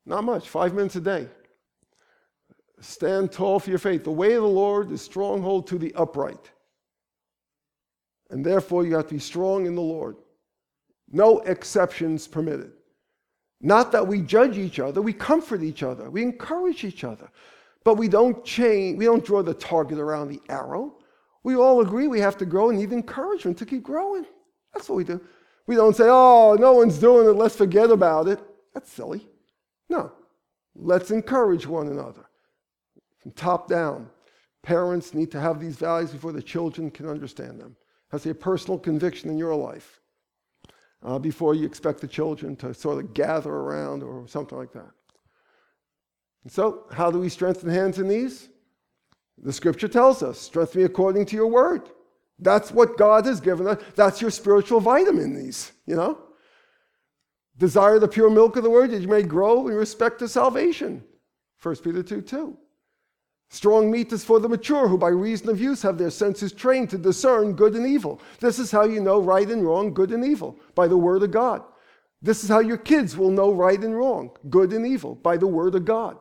Not much. Five minutes a day. Stand tall for your faith. The way of the Lord is stronghold to the upright. And therefore, you have to be strong in the Lord. No exceptions permitted. Not that we judge each other, we comfort each other, we encourage each other. But we don't change, we don't draw the target around the arrow. We all agree we have to grow and need encouragement to keep growing. That's what we do. We don't say, oh, no one's doing it, let's forget about it. That's silly. No. Let's encourage one another. From top down. Parents need to have these values before the children can understand them. To a personal conviction in your life uh, before you expect the children to sort of gather around or something like that. And so, how do we strengthen hands and knees? The scripture tells us, strengthen me according to your word. That's what God has given us. That's your spiritual vitamin, these, you know? Desire the pure milk of the word that you may grow in respect to salvation. 1 Peter 2 2. Strong meat is for the mature, who by reason of use have their senses trained to discern good and evil. This is how you know right and wrong, good and evil, by the word of God. This is how your kids will know right and wrong, good and evil, by the word of God.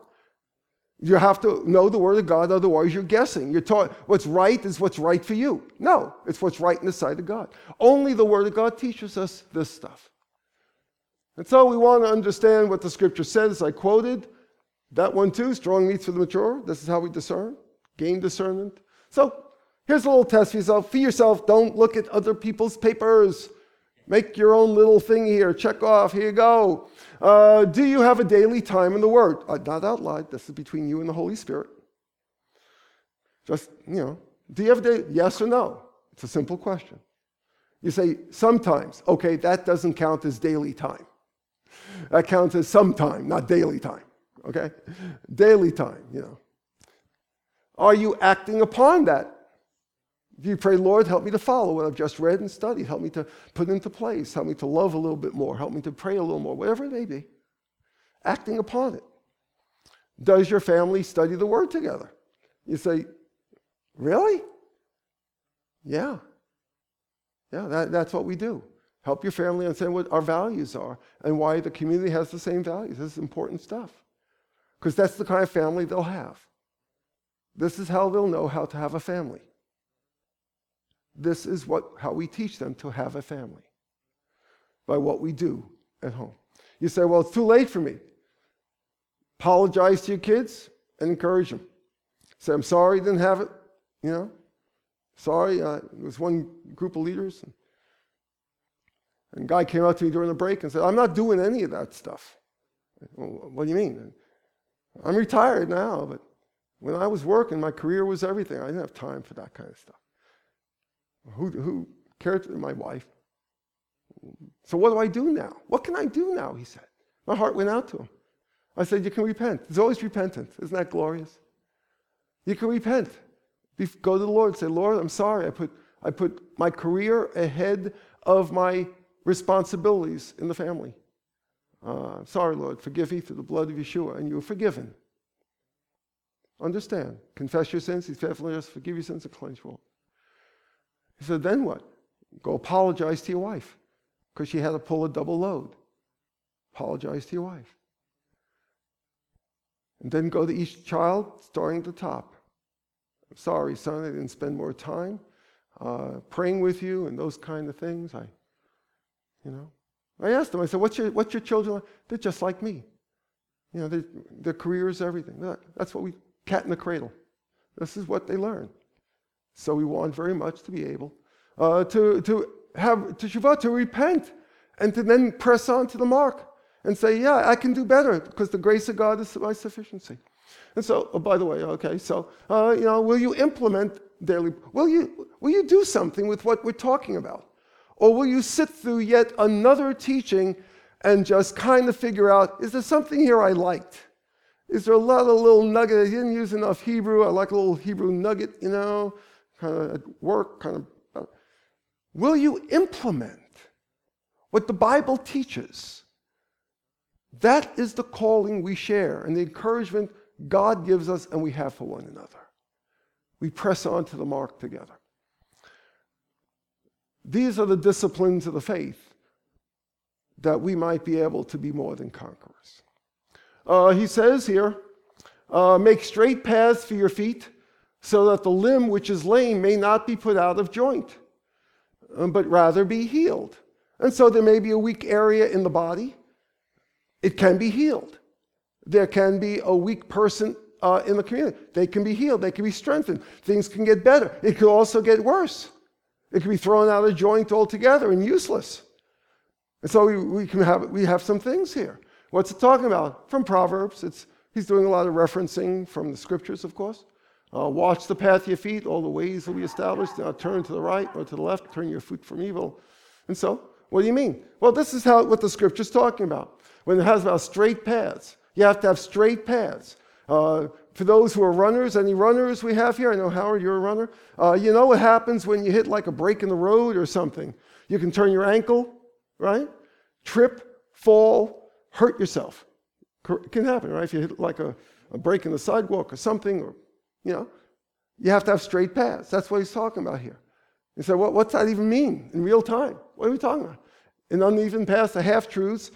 You have to know the word of God, otherwise you're guessing. You're taught what's right is what's right for you. No, it's what's right in the sight of God. Only the word of God teaches us this stuff. And so we want to understand what the scripture says. I quoted that one too, strong meats for the mature. This is how we discern, gain discernment. So here's a little test for yourself. For yourself, don't look at other people's papers. Make your own little thing here. Check off. Here you go. Uh, do you have a daily time in the Word? Uh, not out loud. This is between you and the Holy Spirit. Just, you know, do you have a day? Yes or no? It's a simple question. You say, sometimes. Okay, that doesn't count as daily time. That counts as some time, not daily time. Okay? Daily time, you know. Are you acting upon that? Do you pray, Lord, help me to follow what I've just read and studied? Help me to put into place. Help me to love a little bit more. Help me to pray a little more, whatever it may be. Acting upon it. Does your family study the Word together? You say, Really? Yeah. Yeah, that, that's what we do. Help your family understand what our values are and why the community has the same values. This is important stuff. Because that's the kind of family they'll have. This is how they'll know how to have a family. This is what, how we teach them to have a family by what we do at home. You say, well, it's too late for me. Apologize to your kids and encourage them. Say, I'm sorry didn't have it, you know. Sorry, uh, it was one group of leaders. And, and a guy came up to me during the break and said, I'm not doing any of that stuff. Well, what do you mean? I'm retired now, but when I was working, my career was everything. I didn't have time for that kind of stuff. Who, who cared? For my wife. So what do I do now? What can I do now? He said. My heart went out to him. I said, You can repent. There's always repentance. Isn't that glorious? You can repent. Go to the Lord and say, Lord, I'm sorry. I put, I put my career ahead of my responsibilities in the family. Uh, sorry, Lord, forgive me through the blood of Yeshua, and you are forgiven. Understand. Confess your sins. He's faithful and just forgive your sins and cleanse you all. He said, then what? Go apologize to your wife because she had to pull a double load. Apologize to your wife. And then go to each child, starting at the top. I'm sorry, son, I didn't spend more time uh, praying with you and those kind of things. I, you know, I asked them. I said, "What's your what's your children like?" They're just like me. You know, their career is everything. That's what we cat in the cradle. This is what they learn. So we want very much to be able uh, to to have teshuvah, to repent, and to then press on to the mark and say, yeah, I can do better because the grace of God is my sufficiency. And so, oh, by the way, okay, so, uh, you know, will you implement daily, will you, will you do something with what we're talking about? Or will you sit through yet another teaching and just kind of figure out, is there something here I liked? Is there a lot of little nugget? I didn't use enough Hebrew. I like a little Hebrew nugget, you know, kind of at work, kind of. Will you implement what the Bible teaches? That is the calling we share and the encouragement God gives us and we have for one another. We press on to the mark together. These are the disciplines of the faith that we might be able to be more than conquerors. Uh, he says here, uh, make straight paths for your feet so that the limb which is lame may not be put out of joint, um, but rather be healed. And so there may be a weak area in the body it can be healed. There can be a weak person uh, in the community. They can be healed. They can be strengthened. Things can get better. It could also get worse. It could be thrown out of joint altogether and useless. And so we, we can have we have some things here. What's it talking about? From Proverbs. It's he's doing a lot of referencing from the scriptures, of course. Uh, watch the path of your feet; all the ways will be established. Now turn to the right or to the left. Turn your foot from evil. And so, what do you mean? Well, this is how what the scripture's talking about when it has about straight paths. You have to have straight paths. Uh, for those who are runners, any runners we have here? I know, Howard, you're a runner. Uh, you know what happens when you hit like a break in the road or something? You can turn your ankle, right? Trip, fall, hurt yourself. It can happen, right? If you hit like a, a break in the sidewalk or something, or, you know, you have to have straight paths. That's what he's talking about here. He said, well, what's that even mean in real time? What are we talking about? An uneven path, the half truths,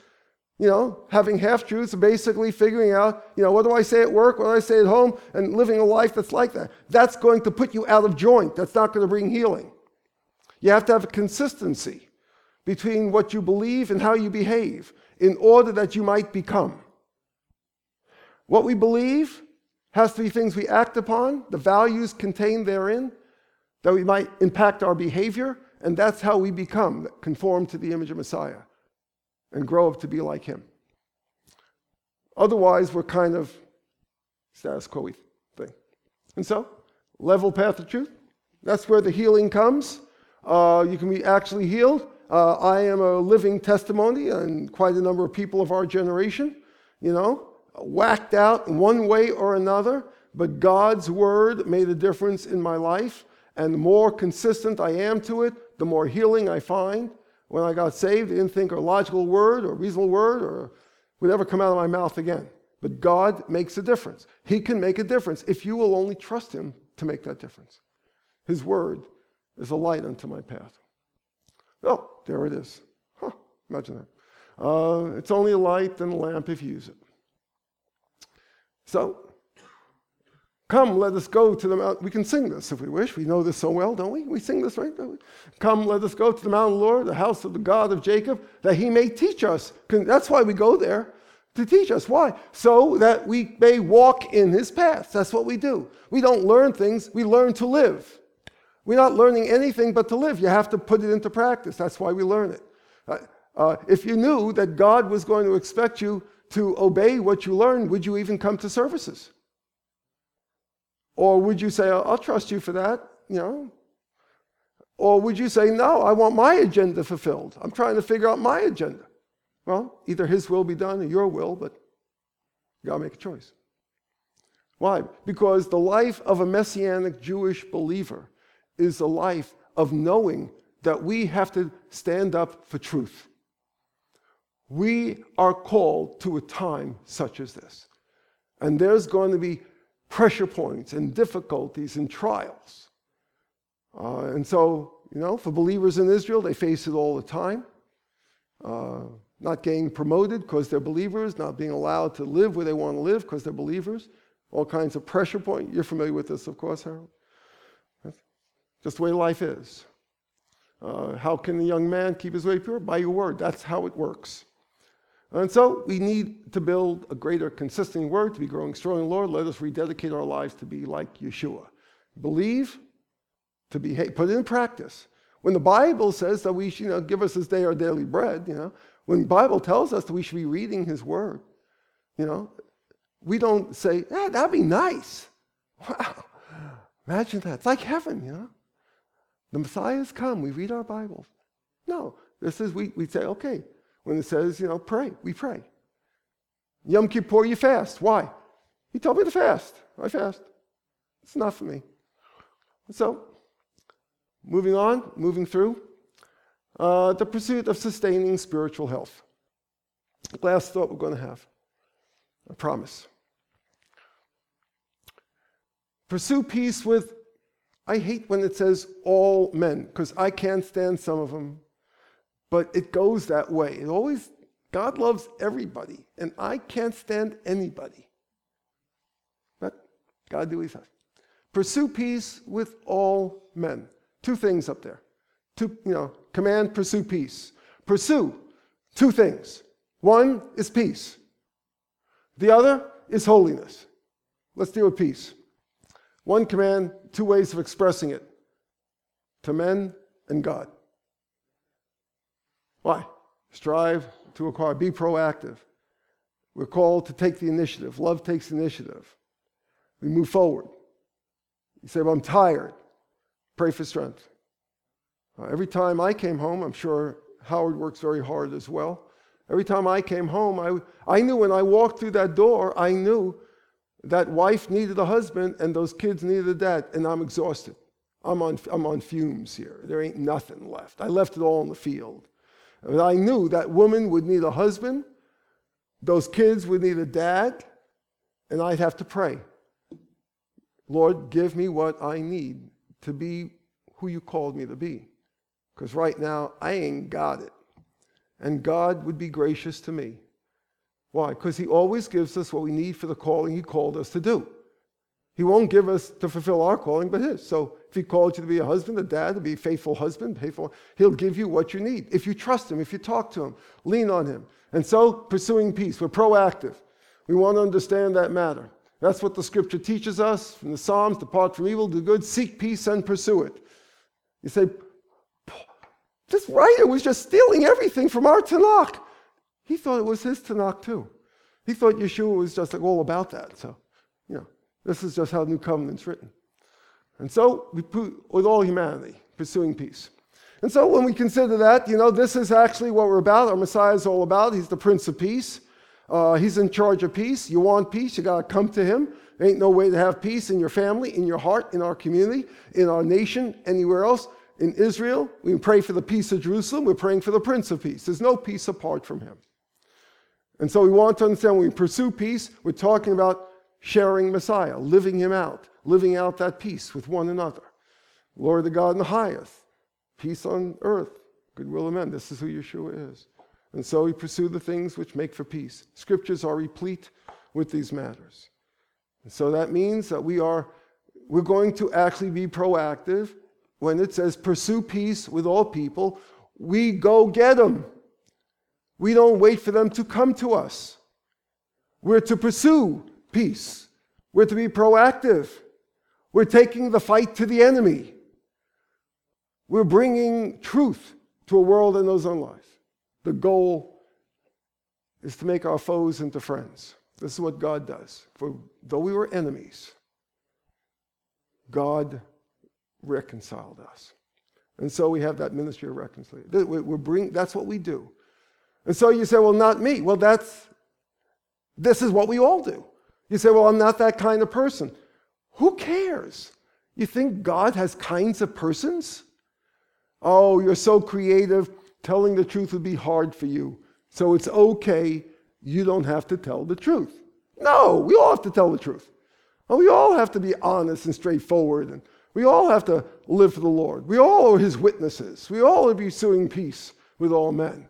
you know, having half truths, basically figuring out, you know, what do I say at work, what do I say at home, and living a life that's like that. That's going to put you out of joint. That's not going to bring healing. You have to have a consistency between what you believe and how you behave in order that you might become. What we believe has to be things we act upon, the values contained therein, that we might impact our behavior, and that's how we become conformed to the image of Messiah and grow up to be like him. Otherwise, we're kind of status quo thing. And so, level path of truth, that's where the healing comes. Uh, you can be actually healed. Uh, I am a living testimony, and quite a number of people of our generation, you know, whacked out one way or another, but God's word made a difference in my life. And the more consistent I am to it, the more healing I find. When I got saved, I didn't think a logical word or reasonable word or would ever come out of my mouth again. But God makes a difference. He can make a difference if you will only trust Him to make that difference. His word is a light unto my path. Oh, there it is. Imagine that. Uh, it's only a light and a lamp if you use it. So, come, let us go to the mount. We can sing this if we wish. We know this so well, don't we? We sing this, right? Come, let us go to the mountain Lord, the house of the God of Jacob, that he may teach us. That's why we go there, to teach us. Why? So that we may walk in his paths. That's what we do. We don't learn things, we learn to live. We're not learning anything but to live. You have to put it into practice. That's why we learn it. Uh, uh, if you knew that God was going to expect you to obey what you learn, would you even come to services? Or would you say, I'll trust you for that, you know? Or would you say, no, I want my agenda fulfilled. I'm trying to figure out my agenda. Well, either his will be done or your will, but you gotta make a choice. Why? Because the life of a messianic Jewish believer is a life of knowing that we have to stand up for truth. We are called to a time such as this. And there's going to be pressure points and difficulties and trials. Uh, and so, you know, for believers in Israel, they face it all the time. Uh, not getting promoted because they're believers, not being allowed to live where they want to live because they're believers. All kinds of pressure points. You're familiar with this, of course, Harold. Just the way life is. Uh, how can a young man keep his way pure? By your word. That's how it works. And so we need to build a greater consistent word to be growing strong in Lord. Let us rededicate our lives to be like Yeshua. Believe, to behave, put it in practice. When the Bible says that we should, you know, give us this day our daily bread, you know, when the Bible tells us that we should be reading his word, you know, we don't say, "Yeah, that'd be nice. Wow. Imagine that. It's like heaven, you know. The Messiah has come. We read our Bibles. No, this is, we, we say, okay, when it says, you know, pray, we pray. Yom Kippur, you fast. Why? He told me to fast. I fast. It's enough for me. So, moving on, moving through, uh, the pursuit of sustaining spiritual health. Last thought we're going to have. I promise. Pursue peace with, I hate when it says all men, because I can't stand some of them, but it goes that way. It always, God loves everybody, and I can't stand anybody. But God do what he says. Pursue peace with all men. Two things up there. Two, you know, command, pursue peace. Pursue two things. One is peace. The other is holiness. Let's deal with peace. One command, two ways of expressing it to men and God. Why? Strive to acquire, be proactive. We're called to take the initiative. Love takes initiative. We move forward. You say, Well, I'm tired. Pray for strength. Uh, every time I came home, I'm sure Howard works very hard as well. Every time I came home, I, I knew when I walked through that door, I knew that wife needed a husband and those kids needed a dad, and I'm exhausted. I'm on, I'm on fumes here. There ain't nothing left. I left it all in the field. I knew that woman would need a husband, those kids would need a dad, and I'd have to pray. Lord, give me what I need to be who you called me to be. Because right now, I ain't got it. And God would be gracious to me. Why? Because He always gives us what we need for the calling He called us to do. He won't give us to fulfill our calling, but His. So if He called you to be a husband, a dad, to be a faithful husband, faithful, He'll give you what you need. If you trust Him, if you talk to Him, lean on Him. And so, pursuing peace, we're proactive. We want to understand that matter. That's what the scripture teaches us from the Psalms depart from evil, do good, seek peace, and pursue it. You say, this writer was just stealing everything from our Tanakh. He thought it was his Tanakh too. He thought Yeshua was just like all about that. So, you know, this is just how the New Covenant's written. And so, we put, with all humanity, pursuing peace. And so, when we consider that, you know, this is actually what we're about. Our Messiah is all about. He's the Prince of Peace. Uh, he's in charge of peace. You want peace, you got to come to him. There ain't no way to have peace in your family, in your heart, in our community, in our nation, anywhere else in Israel, we pray for the peace of Jerusalem, we're praying for the Prince of Peace. There's no peace apart from him. And so we want to understand when we pursue peace, we're talking about sharing Messiah, living him out, living out that peace with one another. Glory to God in the highest, peace on earth, goodwill of men. This is who Yeshua is. And so we pursue the things which make for peace. Scriptures are replete with these matters. And so that means that we are we're going to actually be proactive when it says pursue peace with all people. We go get them. We don't wait for them to come to us. We're to pursue peace. We're to be proactive. We're taking the fight to the enemy. We're bringing truth to a world that knows unlife. The goal is to make our foes into friends. This is what God does. For though we were enemies, God reconciled us. And so we have that ministry of reconciliation. We're bring, that's what we do. And so you say, well, not me. Well, that's, this is what we all do. You say, well, I'm not that kind of person. Who cares? You think God has kinds of persons? Oh, you're so creative. Telling the truth would be hard for you. So it's okay. You don't have to tell the truth. No, we all have to tell the truth. And we all have to be honest and straightforward. And we all have to live for the Lord. We all are his witnesses. We all are pursuing peace with all men.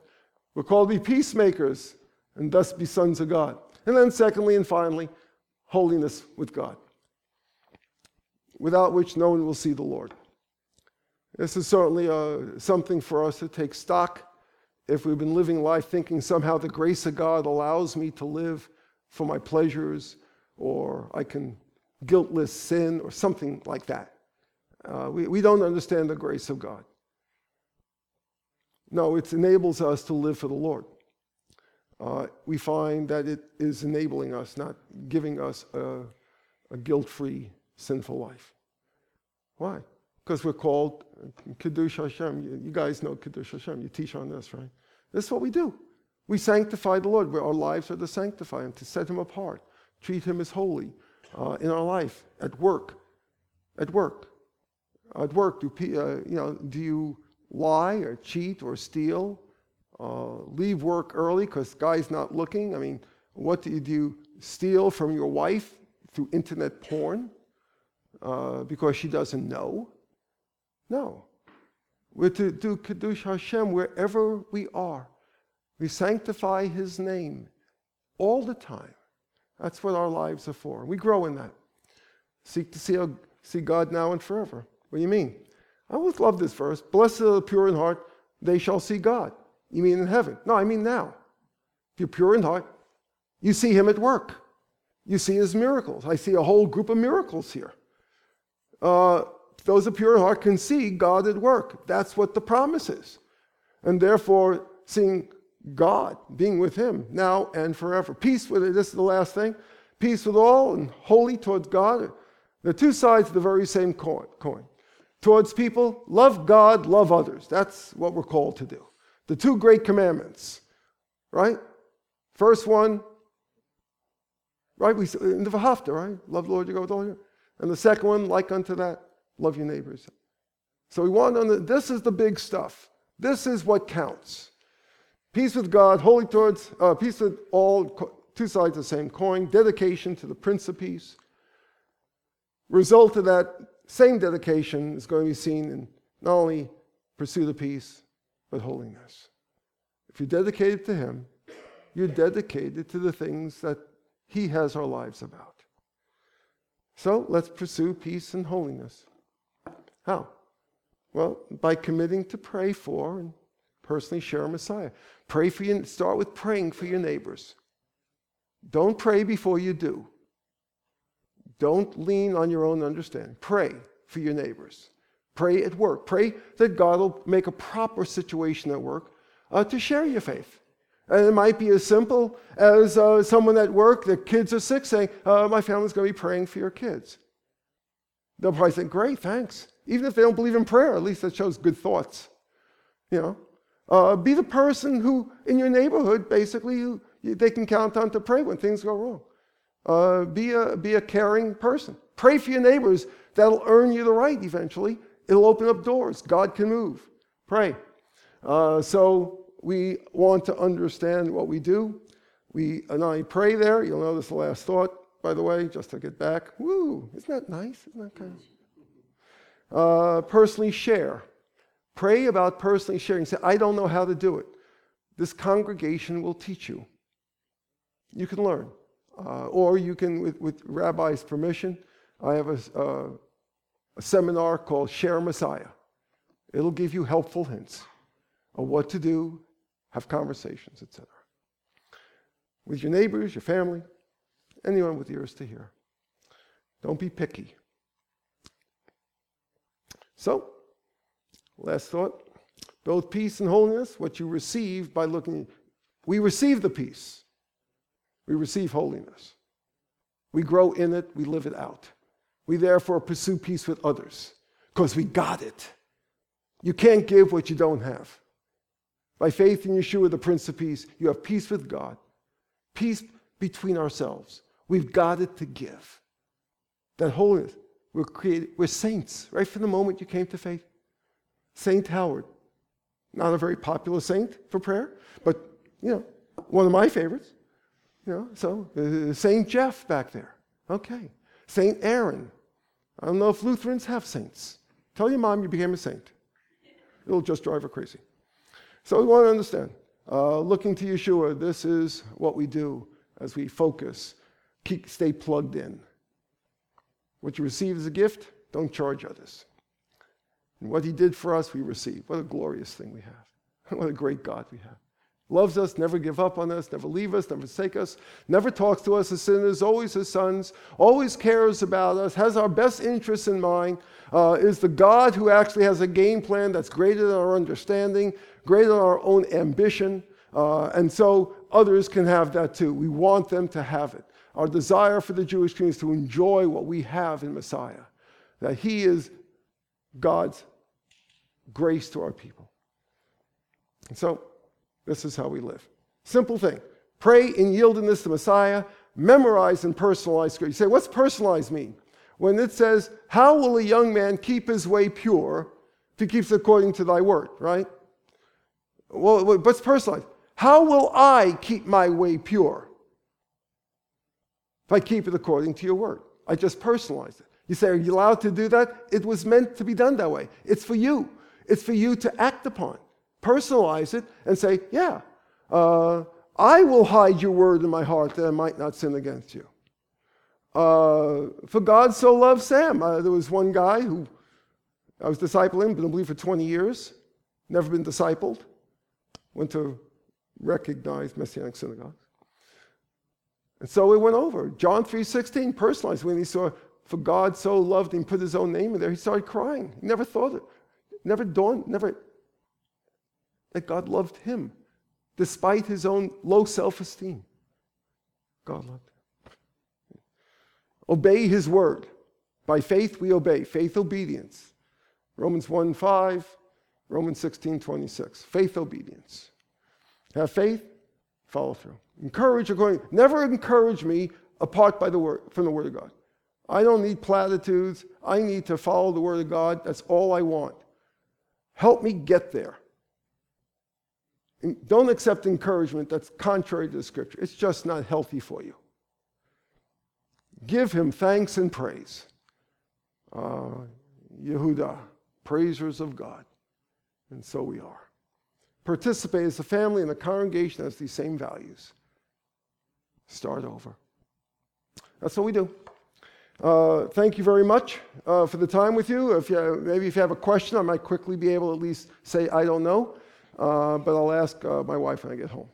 We're called to be peacemakers and thus be sons of God. And then, secondly and finally, holiness with God, without which no one will see the Lord. This is certainly uh, something for us to take stock if we've been living life thinking somehow the grace of God allows me to live for my pleasures or I can guiltless sin or something like that. Uh, we, we don't understand the grace of God. No, it enables us to live for the Lord. Uh, we find that it is enabling us, not giving us a, a guilt free, sinful life. Why? Because we're called Kiddush Hashem. You, you, guys know Kiddush Hashem. You teach on this, right? This is what we do. We sanctify the Lord. Our lives are to sanctify Him, to set Him apart, treat Him as holy, uh, in our life, at work, at work, at work. Do uh, you know? Do you lie or cheat or steal? Uh, leave work early because guy's not looking. I mean, what do you do? Steal from your wife through internet porn uh, because she doesn't know? No. We're to do Kiddush Hashem wherever we are. We sanctify His name all the time. That's what our lives are for. We grow in that. Seek to see, see God now and forever. What do you mean? I always love this verse. Blessed are the pure in heart, they shall see God. You mean in heaven? No, I mean now. If you're pure in heart, you see Him at work. You see His miracles. I see a whole group of miracles here. Uh, those of pure heart can see God at work. That's what the promise is. And therefore, seeing God, being with Him now and forever. Peace with it. This is the last thing. Peace with all and holy towards God. The two sides of the very same coin. Towards people, love God, love others. That's what we're called to do. The two great commandments, right? First one, right? We in the V'ahavta, right? Love the Lord your God with all your. And the second one, like unto that, love your neighbors. So we want. This is the big stuff. This is what counts. Peace with God, holy towards, uh, peace with all, two sides of the same coin, dedication to the Prince of Peace. Result of that same dedication is going to be seen in not only pursuit of peace, but holiness. If you're dedicated to Him, you're dedicated to the things that He has our lives about. So let's pursue peace and holiness. How? Well, by committing to pray for and personally share Messiah. Pray for you, start with praying for your neighbors. Don't pray before you do. Don't lean on your own understanding. Pray for your neighbors. Pray at work. Pray that God will make a proper situation at work uh, to share your faith. And it might be as simple as uh, someone at work, the kids are sick, saying, uh, My family's going to be praying for your kids. They'll probably think, Great, thanks. Even if they don't believe in prayer, at least that shows good thoughts. You know, uh, be the person who, in your neighborhood, basically, you, you, they can count on to pray when things go wrong. Uh, be, a, be a caring person. Pray for your neighbors. That'll earn you the right eventually. It'll open up doors. God can move. Pray. Uh, so we want to understand what we do. We and I pray there. You'll notice the last thought, by the way, just to get back. Woo! Isn't that nice? Isn't that kind of? Uh, personally share. Pray about personally sharing. Say, I don't know how to do it. this congregation will teach you. You can learn. Uh, or you can, with, with Rabbi's permission, I have a, uh, a seminar called Share Messiah. It'll give you helpful hints of what to do, have conversations, etc. With your neighbors, your family, anyone with ears to hear. Don't be picky. So, last thought build peace and holiness, what you receive by looking. We receive the peace, we receive holiness. We grow in it, we live it out. We therefore pursue peace with others because we got it. You can't give what you don't have. By faith in Yeshua, the Prince of Peace, you have peace with God, peace between ourselves. We've got it to give. That holiness, we're created, we're saints, right from the moment you came to faith. Saint Howard, not a very popular saint for prayer, but you know, one of my favorites. You know, so uh, Saint Jeff back there. Okay. Saint Aaron. I don't know if Lutherans have saints. Tell your mom you became a saint. It'll just drive her crazy. So we want to understand. Uh, looking to Yeshua, this is what we do as we focus, keep, stay plugged in. What you receive as a gift, don't charge others. And what he did for us, we receive. What a glorious thing we have. what a great God we have. Loves us, never give up on us, never leave us, never forsake us, never talks to us as sinners, always as sons, always cares about us, has our best interests in mind, uh, is the God who actually has a game plan that's greater than our understanding, greater than our own ambition. Uh, and so others can have that too. We want them to have it. Our desire for the Jewish community is to enjoy what we have in Messiah, that He is God's grace to our people. And so, this is how we live. Simple thing. Pray in yieldedness to Messiah, memorize and personalize scripture. You say, what's personalized mean? When it says, How will a young man keep his way pure if he keeps according to thy word, right? Well, what's personalized? How will I keep my way pure if I keep it according to your word? I just personalized it. You say, Are you allowed to do that? It was meant to be done that way. It's for you, it's for you to act upon personalize it and say, yeah, uh, I will hide your word in my heart that I might not sin against you. Uh, for God so loved Sam. Uh, there was one guy who I was discipling, been a believer for 20 years, never been discipled, went to recognize Messianic synagogues. And so it went over. John 3.16, personalized, when he saw, for God so loved him, put his own name in there, he started crying. He never thought it. Never dawned, never that God loved him despite his own low self esteem. God loved him. Obey his word. By faith we obey. Faith obedience. Romans 1 5, Romans 16 26. Faith obedience. Have faith, follow through. Encourage according. Never encourage me apart by the word from the word of God. I don't need platitudes. I need to follow the word of God. That's all I want. Help me get there. Don't accept encouragement that's contrary to the scripture. It's just not healthy for you. Give him thanks and praise. Uh, Yehuda, praisers of God. And so we are. Participate as a family and the congregation has these same values. Start over. That's what we do. Uh, thank you very much uh, for the time with you. If you. Maybe if you have a question, I might quickly be able to at least say, I don't know. Uh, but I'll ask uh, my wife when I get home.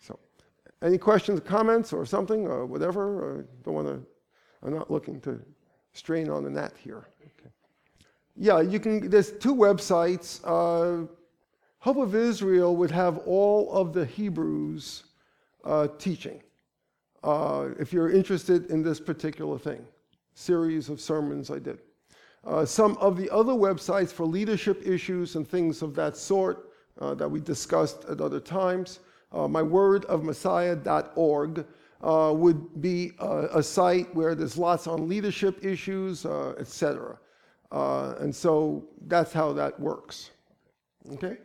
So, any questions, comments, or something, or whatever? Or don't want to. I'm not looking to strain on the net here. Yeah, you can. There's two websites. Uh, Hope of Israel would have all of the Hebrews uh, teaching. Uh, if you're interested in this particular thing, series of sermons I did. Uh, some of the other websites for leadership issues and things of that sort uh, that we discussed at other times. Uh, mywordofmessiah.org uh, would be a, site where there's lots on leadership issues, etc. Uh, and so that's how that works. Okay?